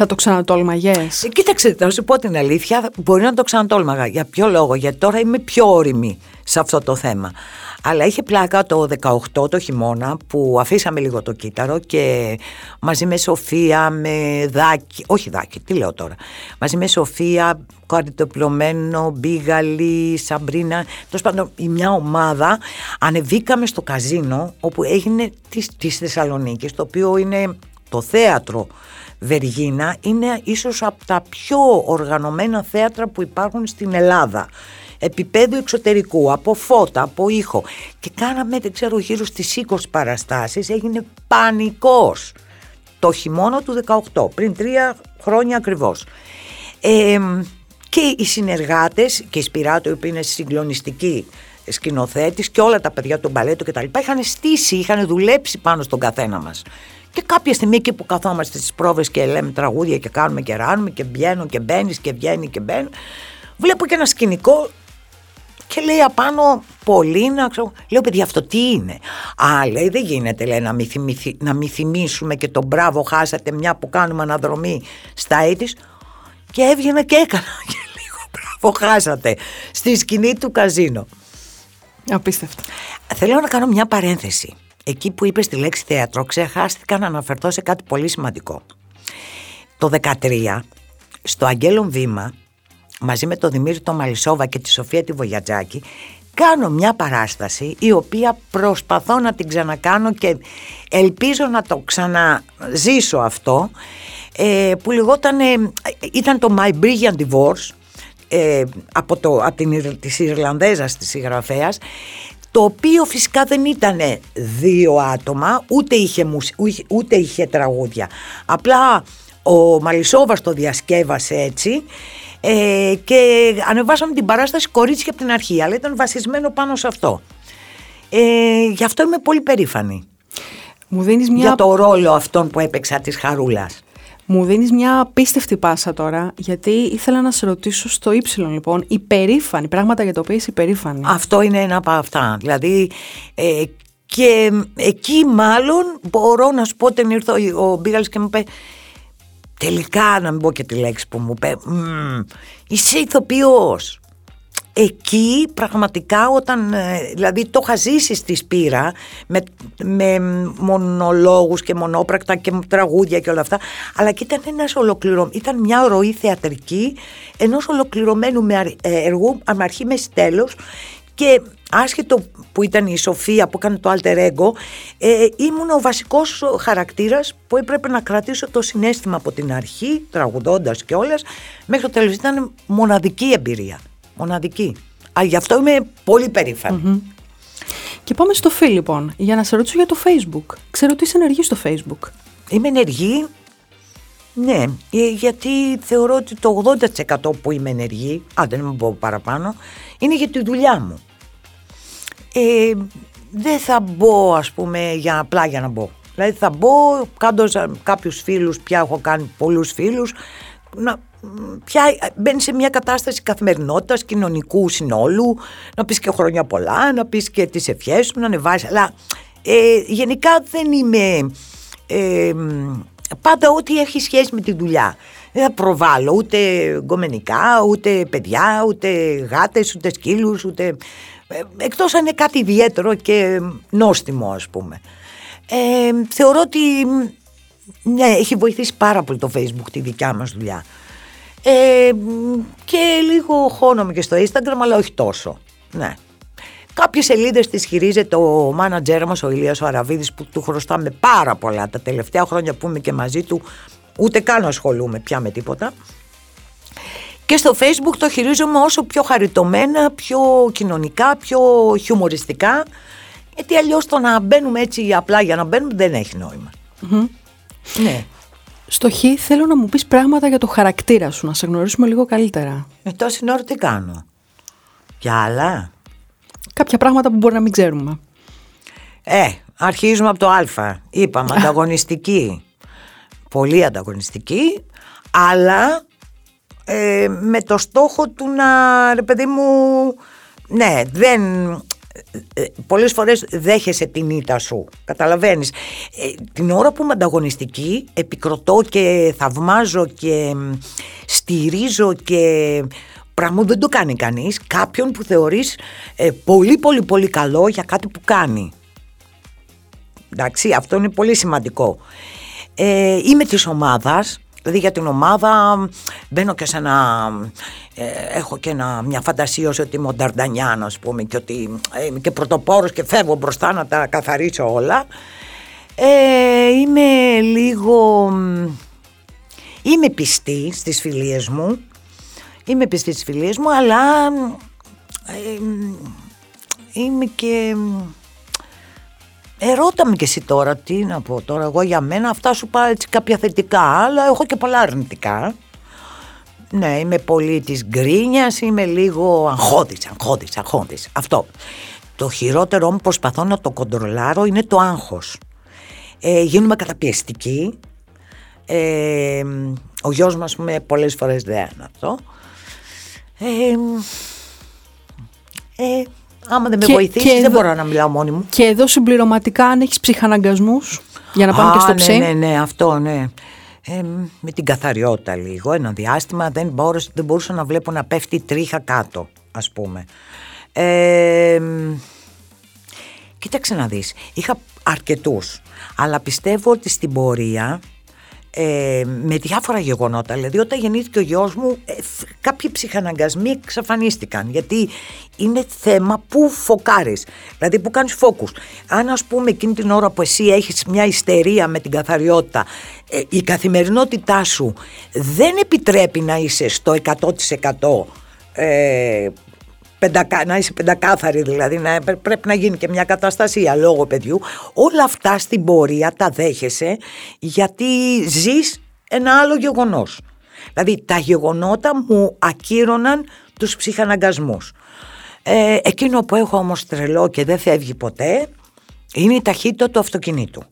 Θα το ξανατόλμαγες; Ε, κοίταξε, θα σου πω την αλήθεια, μπορεί να το ξανατόλμαγα. Για ποιο λόγο, γιατί τώρα είμαι πιο όρημη σε αυτό το θέμα. Αλλά είχε πλάκα το 18 το χειμώνα που αφήσαμε λίγο το κύτταρο και μαζί με Σοφία, με Δάκη, όχι Δάκη, τι λέω τώρα, μαζί με Σοφία, Καρτιτοπλωμένο, Μπίγαλη, Σαμπρίνα, τέλος πάντων η μια ομάδα ανεβήκαμε στο καζίνο όπου έγινε της, της Θεσσαλονίκης, το οποίο είναι το θέατρο Βεργίνα, είναι ίσως από τα πιο οργανωμένα θέατρα που υπάρχουν στην Ελλάδα επίπεδου εξωτερικού, από φώτα, από ήχο. Και κάναμε, δεν ξέρω, γύρω στις 20 παραστάσεις, έγινε πανικός. Το χειμώνα του 18, πριν τρία χρόνια ακριβώς. και οι συνεργάτες και η Σπυράτο, που είναι συγκλονιστική σκηνοθέτης και όλα τα παιδιά του μπαλέτο και τα λοιπά είχαν στήσει, είχαν δουλέψει πάνω στον καθένα μας. Και κάποια στιγμή εκεί που καθόμαστε στις πρόβες και λέμε τραγούδια και κάνουμε και ράνουμε και βγαίνω και μπαίνεις και βγαίνει και μπαίνει, βλέπω και ένα σκηνικό και λέει απάνω πολύ να ξέρω. Λέω παιδιά αυτό τι είναι; Α λέει δεν γίνεται λέει να μην, να μη θυμίσουμε και τον μπράβο χάσατε μια που κάνουμε αναδρομή στα έτης. Και έβγαινα και έκανα και λίγο μπράβο χάσατε στη σκηνή του καζίνο. Απίστευτο. Θέλω να κάνω μια παρένθεση. Εκεί που είπες τη λέξη θέατρο ξεχάστηκα να αναφερθώ σε κάτι πολύ σημαντικό. Το 13 στο Αγγέλων Βήμα μαζί με τον Δημήτρη τον Μαλισόβα και τη Σοφία τη Βογιατζάκη κάνω μια παράσταση η οποία προσπαθώ να την ξανακάνω και ελπίζω να το ξαναζήσω αυτό ε, που λεγόταν, ήταν το My Brilliant Divorce ε, από, το, από την, της Ιρλανδέζας της συγγραφέας το οποίο φυσικά δεν ήταν δύο άτομα, ούτε είχε, ούτε είχε τραγούδια. Απλά ο Μαλισόβας το διασκεύασε έτσι ε, και ανεβάσαμε την παράσταση κορίτσια από την αρχή, αλλά ήταν βασισμένο πάνω σε αυτό. Ε, γι' αυτό είμαι πολύ περήφανη. Μου δίνεις μια... Για το ρόλο αυτόν που έπαιξα της Χαρούλας. Μου δίνεις μια απίστευτη πάσα τώρα, γιατί ήθελα να σε ρωτήσω στο ύψιλον λοιπόν, υπερήφανη, πράγματα για το οποίο είσαι υπερήφανη. Αυτό είναι ένα από αυτά. Δηλαδή, ε, και εκεί μάλλον μπορώ να σου πω όταν ήρθε ο Μπίγαλης και μου είπε τελικά να μην πω και τη λέξη που μου είπε είσαι ηθοποιός εκεί πραγματικά όταν ε, δηλαδή το είχα ζήσει στη Σπύρα με, με μονολόγους και μονόπρακτα και τραγούδια και όλα αυτά αλλά και ήταν ένας ολοκληρω... ήταν μια ροή θεατρική ενός ολοκληρωμένου με ε, έργου με αρχή με τέλος και άσχετο που ήταν η Σοφία που έκανε το alter ego ε, ήμουν ο βασικός χαρακτήρας που έπρεπε να κρατήσω το συνέστημα από την αρχή τραγουδώντας και όλες μέχρι το τέλος. Ήταν μοναδική εμπειρία μοναδική. Α, γι' αυτό είμαι πολύ Και πάμε στο φίλ λοιπόν, για να σε ρωτήσω για το facebook. Ξέρω ότι είσαι ενεργή στο facebook. Είμαι ενεργή. Ναι, ε, γιατί θεωρώ ότι το 80% που είμαι ενεργή, αν δεν μου πω παραπάνω, είναι για τη δουλειά μου. Ε, δεν θα μπω ας πούμε για απλά για να μπω. Δηλαδή θα μπω κάνοντας κάποιους φίλους, πια έχω κάνει πολλούς φίλους, να, πια μπαίνεις σε μια κατάσταση καθημερινότητας, κοινωνικού συνόλου, να πεις και χρόνια πολλά, να πεις και τις ευχές σου, να ανεβάσεις. Αλλά ε, γενικά δεν είμαι ε, πάντα ό,τι έχει σχέση με τη δουλειά. Δεν θα προβάλλω ούτε γκομενικά, ούτε παιδιά, ούτε γάτες, ούτε σκύλους, ούτε ε, εκτός αν είναι κάτι ιδιαίτερο και νόστιμο ας πούμε. Ε, θεωρώ ότι ναι, έχει βοηθήσει πάρα πολύ το facebook τη δικιά μας δουλειά. Ε, και λίγο χώνομαι και στο instagram αλλά όχι τόσο. Ναι. Κάποιες σελίδες τις χειρίζεται ο μάνατζέρ μας ο Ηλίας ο Αραβίδης που του χρωστάμε πάρα πολλά τα τελευταία χρόνια που είμαι και μαζί του ούτε καν ασχολούμαι πια με τίποτα. Και στο facebook το χειρίζομαι όσο πιο χαριτωμένα, πιο κοινωνικά, πιο χιουμοριστικά. Γιατί αλλιώς το να μπαίνουμε έτσι απλά για να μπαίνουμε δεν έχει Ναι. Στο Χ θέλω να μου πεις πράγματα για το χαρακτήρα σου, να σε γνωρίσουμε λίγο καλύτερα. Ε, τόση ώρα τι κάνω; Και άλλα; Κάποια πράγματα που μπορεί να μην ξέρουμε. Ε, αρχίζουμε από το Α. Είπαμε, ανταγωνιστική. Πολύ ανταγωνιστική, αλλά ε, με το στόχο του να, ρε παιδί μου, ναι, δεν, ε, πολλές φορές δέχεσαι την ήττα σου, καταλαβαίνεις. Ε, την ώρα που είμαι ανταγωνιστική, επικροτώ και θαυμάζω και στηρίζω και πράγμα δεν το κάνει κανείς, κάποιον που θεωρείς πολύ πολύ πολύ καλό για κάτι που κάνει. Εντάξει, αυτό είναι πολύ σημαντικό. Ε, είμαι της ομάδας, Δηλαδή για την ομάδα μπαίνω και σε ένα... Ε, έχω και ένα, μια φαντασίωση ότι είμαι ο Νταρντανιάν ας πούμε και ότι ε, είμαι και πρωτοπόρος και φεύγω μπροστά να τα καθαρίσω όλα. Ε, είμαι λίγο... Είμαι πιστή στις φιλίες μου. Είμαι πιστή στις φιλίες μου αλλά είμαι και Ερώτα με και εσύ τώρα, τι να πω τώρα, εγώ για μένα αυτά σου πάω έτσι κάποια θετικά, αλλά έχω και πολλά αρνητικά. Ναι, είμαι πολύ της γκρίνιας, είμαι λίγο αγχώδης, αγχώδης, αγχώδης. Αυτό. Το χειρότερο μου προσπαθώ να το κοντρολάρω είναι το άγχος. Ε, γίνουμε καταπιεστικοί. Ε, ο γιος μας με πολλές φορές δεν είναι αυτό. Ε, ε, Άμα δεν με βοηθήσεις, δεν μπορώ να μιλάω μόνη μου. Και εδώ συμπληρωματικά, αν έχεις ψυχαναγκασμούς, για να πάμε και στο ψή. Ναι, ναι, ναι, αυτό, ναι. Ε, με την καθαριότητα λίγο. Ένα διάστημα δεν μπορούσα, δεν μπορούσα να βλέπω να πέφτει τρίχα κάτω, ας πούμε. Ε, κοίταξε να δεις, είχα αρκετούς, αλλά πιστεύω ότι στην πορεία ε, με διάφορα γεγονότα. Δηλαδή όταν γεννήθηκε ο γιος μου ε, κάποιοι ψυχαναγκασμοί εξαφανίστηκαν γιατί είναι θέμα που φοκάρεις, δηλαδή που κάνεις φόκους. Αν ας πούμε εκείνη την ώρα που εσύ έχεις μια ιστερία με την καθαριότητα ε, η καθημερινότητά σου δεν επιτρέπει να είσαι στο 100% ε, πεντακα, να είσαι πεντακάθαρη δηλαδή, να, πρέπει να γίνει και μια καταστασία λόγω παιδιού. Όλα αυτά στην πορεία τα δέχεσαι γιατί ζεις ένα άλλο γεγονός. Δηλαδή τα γεγονότα μου ακύρωναν τους ψυχαναγκασμούς. Ε, εκείνο που έχω όμως τρελό και δεν φεύγει ποτέ είναι η ταχύτητα του αυτοκινήτου.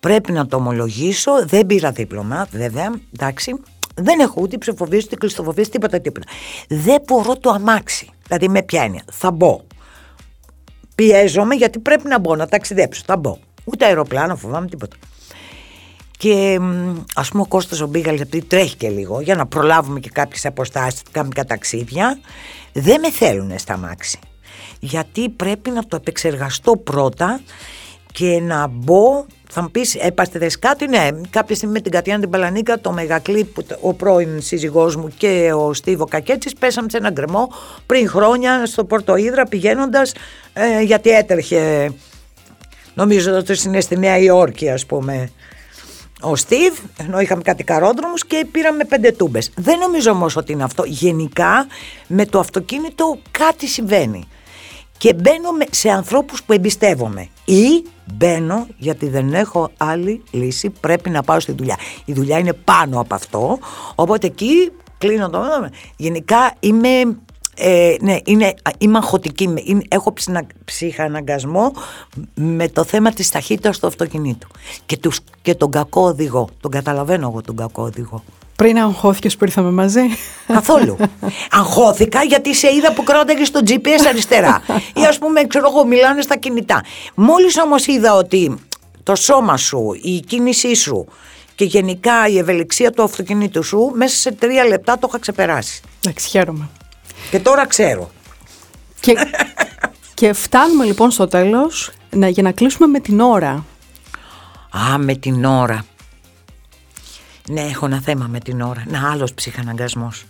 Πρέπει να το ομολογήσω, δεν πήρα δίπλωμα βέβαια, εντάξει, δεν έχω ούτε ψηφοβίες, ούτε κλειστοφοβίες, τίποτα τίποτα. Δεν μπορώ το αμάξι. Δηλαδή με ποια Θα μπω. Πιέζομαι γιατί πρέπει να μπω, να ταξιδέψω. Θα μπω. Ούτε αεροπλάνο φοβάμαι τίποτα. Και ας πούμε ο Κώστας ο Μπίγαλης επειδή τρέχει και λίγο για να προλάβουμε και κάποιες αποστάσεις, κάποια ταξίδια δεν με θέλουν στα μάξι γιατί πρέπει να το επεξεργαστώ πρώτα και να μπω θα μου πεις, έπαστε κάτι, ναι. Κάποια στιγμή με την Κατιάνα την Παλανίκα, το μεγακλίπ, ο πρώην σύζυγός μου και ο Στίβο Κακέτσι, πέσαμε σε ένα γκρεμό πριν χρόνια στο Πορτοίδρα πηγαίνοντας, ε, γιατί έτρεχε. Νομίζω ότι είναι στη Νέα Υόρκη, ας πούμε, ο Στίβ, ενώ είχαμε κάτι καρόδρομους και πήραμε πέντε τούμπες. Δεν νομίζω όμως ότι είναι αυτό. Γενικά με το αυτοκίνητο κάτι συμβαίνει. Και μπαίνω σε ανθρώπους που εμπιστεύομαι. Ή μπαίνω γιατί δεν έχω άλλη λύση, πρέπει να πάω στη δουλειά. Η δουλειά είναι πάνω από αυτό, οπότε εκεί κλείνω το... Γενικά είμαι ε, ναι, είναι, είμαι αγχωτική, έχω ψυχαναγκασμό με το θέμα της ταχύτητας του αυτοκινήτου και, τους, και τον κακό οδηγό, τον καταλαβαίνω εγώ τον κακό οδηγό. Πριν αγχώθηκες που ήρθαμε μαζί. Καθόλου. Αγχώθηκα γιατί σε είδα που κράταγες στο GPS αριστερά. Ή ας πούμε, ξέρω εγώ, μιλάνε στα κινητά. Μόλις όμως είδα ότι το σώμα σου, η κίνησή σου και γενικά η ευελιξία του αυτοκινήτου σου, μέσα σε τρία λεπτά το είχα ξεπεράσει. Εντάξει, χαίρομαι. Και τώρα ξέρω. Και, και φτάνουμε λοιπόν στο τέλος να, για να κλείσουμε με την ώρα. Α, με την ώρα. Ναι, έχω ένα θέμα με την ώρα. Ένα άλλος ψυχαναγκασμός.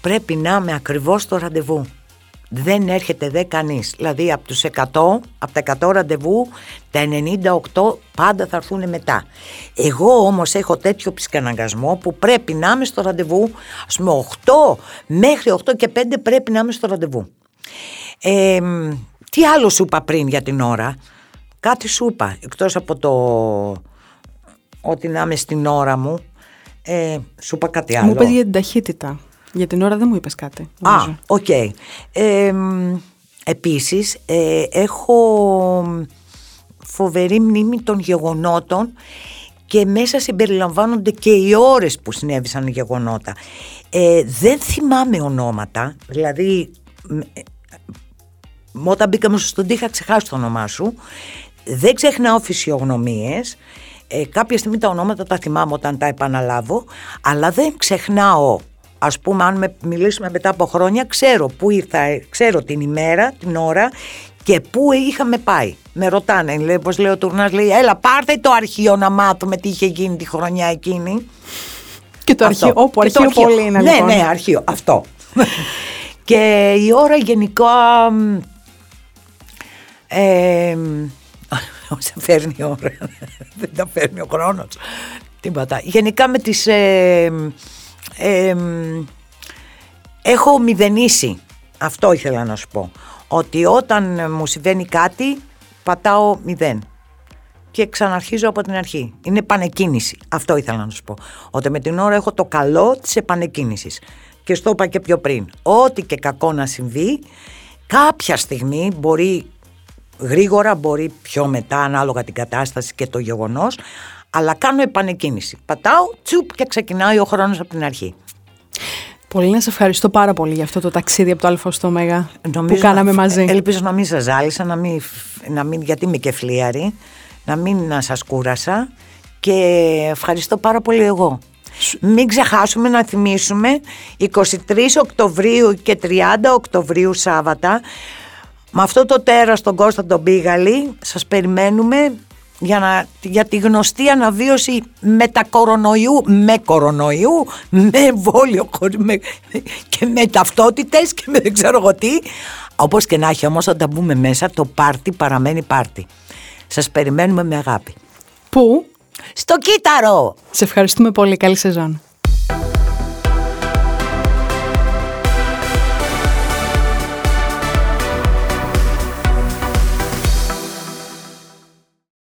Πρέπει να είμαι ακριβώς στο ραντεβού. Δεν έρχεται δε κανείς. Δηλαδή από τους 100, από τα 100 ραντεβού, τα 98 πάντα θα έρθουν μετά. Εγώ όμως έχω τέτοιο ψυχαναγκασμό που πρέπει να είμαι στο ραντεβού. Α πούμε 8 μέχρι 8 και 5 πρέπει να είμαι στο ραντεβού. Ε, τι άλλο σου είπα πριν για την ώρα; Κάτι σου είπα, εκτός από το ότι να είμαι στην ώρα μου ε, σου είπα κάτι άλλο. Μου είπες για την ταχύτητα. Για την ώρα δεν μου είπες κάτι. Α, OK. Okay. Ε, επίσης, ε, έχω φοβερή μνήμη των γεγονότων και μέσα συμπεριλαμβάνονται και οι ώρες που συνέβησαν οι γεγονότα. Ε, δεν θυμάμαι ονόματα, δηλαδή ε, όταν μπήκαμε στον είχα ξεχάσει το όνομά σου, δεν ξεχνάω φυσιογνωμίες, ε, κάποια στιγμή τα ονόματα τα θυμάμαι όταν τα επαναλάβω, αλλά δεν ξεχνάω ας πούμε αν με μιλήσουμε μετά από χρόνια ξέρω που ήρθα, ξέρω την ημέρα, την ώρα και πού είχαμε πάει. Με ρωτάνε, λέει, πως λέει ο Τουρνάς, λέει έλα πάρτε το αρχείο να μάθουμε τι είχε γίνει τη χρονιά εκείνη. Και το αρχείο, όπου αρχείο, αρχείο πολύ είναι Ναι, λοιπόν. ναι, αρχείο, αυτό. και η ώρα γενικά... Ε, σε φέρνει η ώρα. Δεν τα φέρνει ο χρόνος. Τίποτα. Γενικά με τις... Ε, ε, έχω μηδενίσει. Αυτό ήθελα να σου πω. Ότι όταν μου συμβαίνει κάτι πατάω μηδέν. Και ξαναρχίζω από την αρχή. Είναι επανεκκίνηση. Αυτό ήθελα να σου πω. Ότι με την ώρα έχω το καλό της επανεκκίνησης. Και στο είπα και πιο πριν. Ό,τι και κακό να συμβεί, κάποια στιγμή μπορεί γρήγορα, μπορεί πιο μετά, ανάλογα την κατάσταση και το γεγονός, αλλά κάνω επανεκκίνηση. Πατάω, τσουπ και ξεκινάει ο χρόνος από την αρχή. Πολύ να σε ευχαριστώ πάρα πολύ για αυτό το ταξίδι από το Α στο Μέγα που κάναμε μαζί. Ελπίζω να μην σα ζάλισα, να μην, να μην, γιατί είμαι και φλίαρη, να μην σας κούρασα και ευχαριστώ πάρα πολύ εγώ. Μην ξεχάσουμε να θυμίσουμε 23 Οκτωβρίου και 30 Οκτωβρίου Σάββατα με αυτό το τέρας τον Κώστα τον Πίγαλη σας περιμένουμε για, να, για τη γνωστή αναβίωση τα κορονοϊού, με κορονοϊού, με εμβόλιο με, και με ταυτότητες και με δεν ξέρω εγώ τι. Όπως και να έχει όμως όταν μπούμε μέσα το πάρτι παραμένει πάρτι. Σας περιμένουμε με αγάπη. Πού; Στο κύτταρο! Σε ευχαριστούμε πολύ. Καλή σεζόν.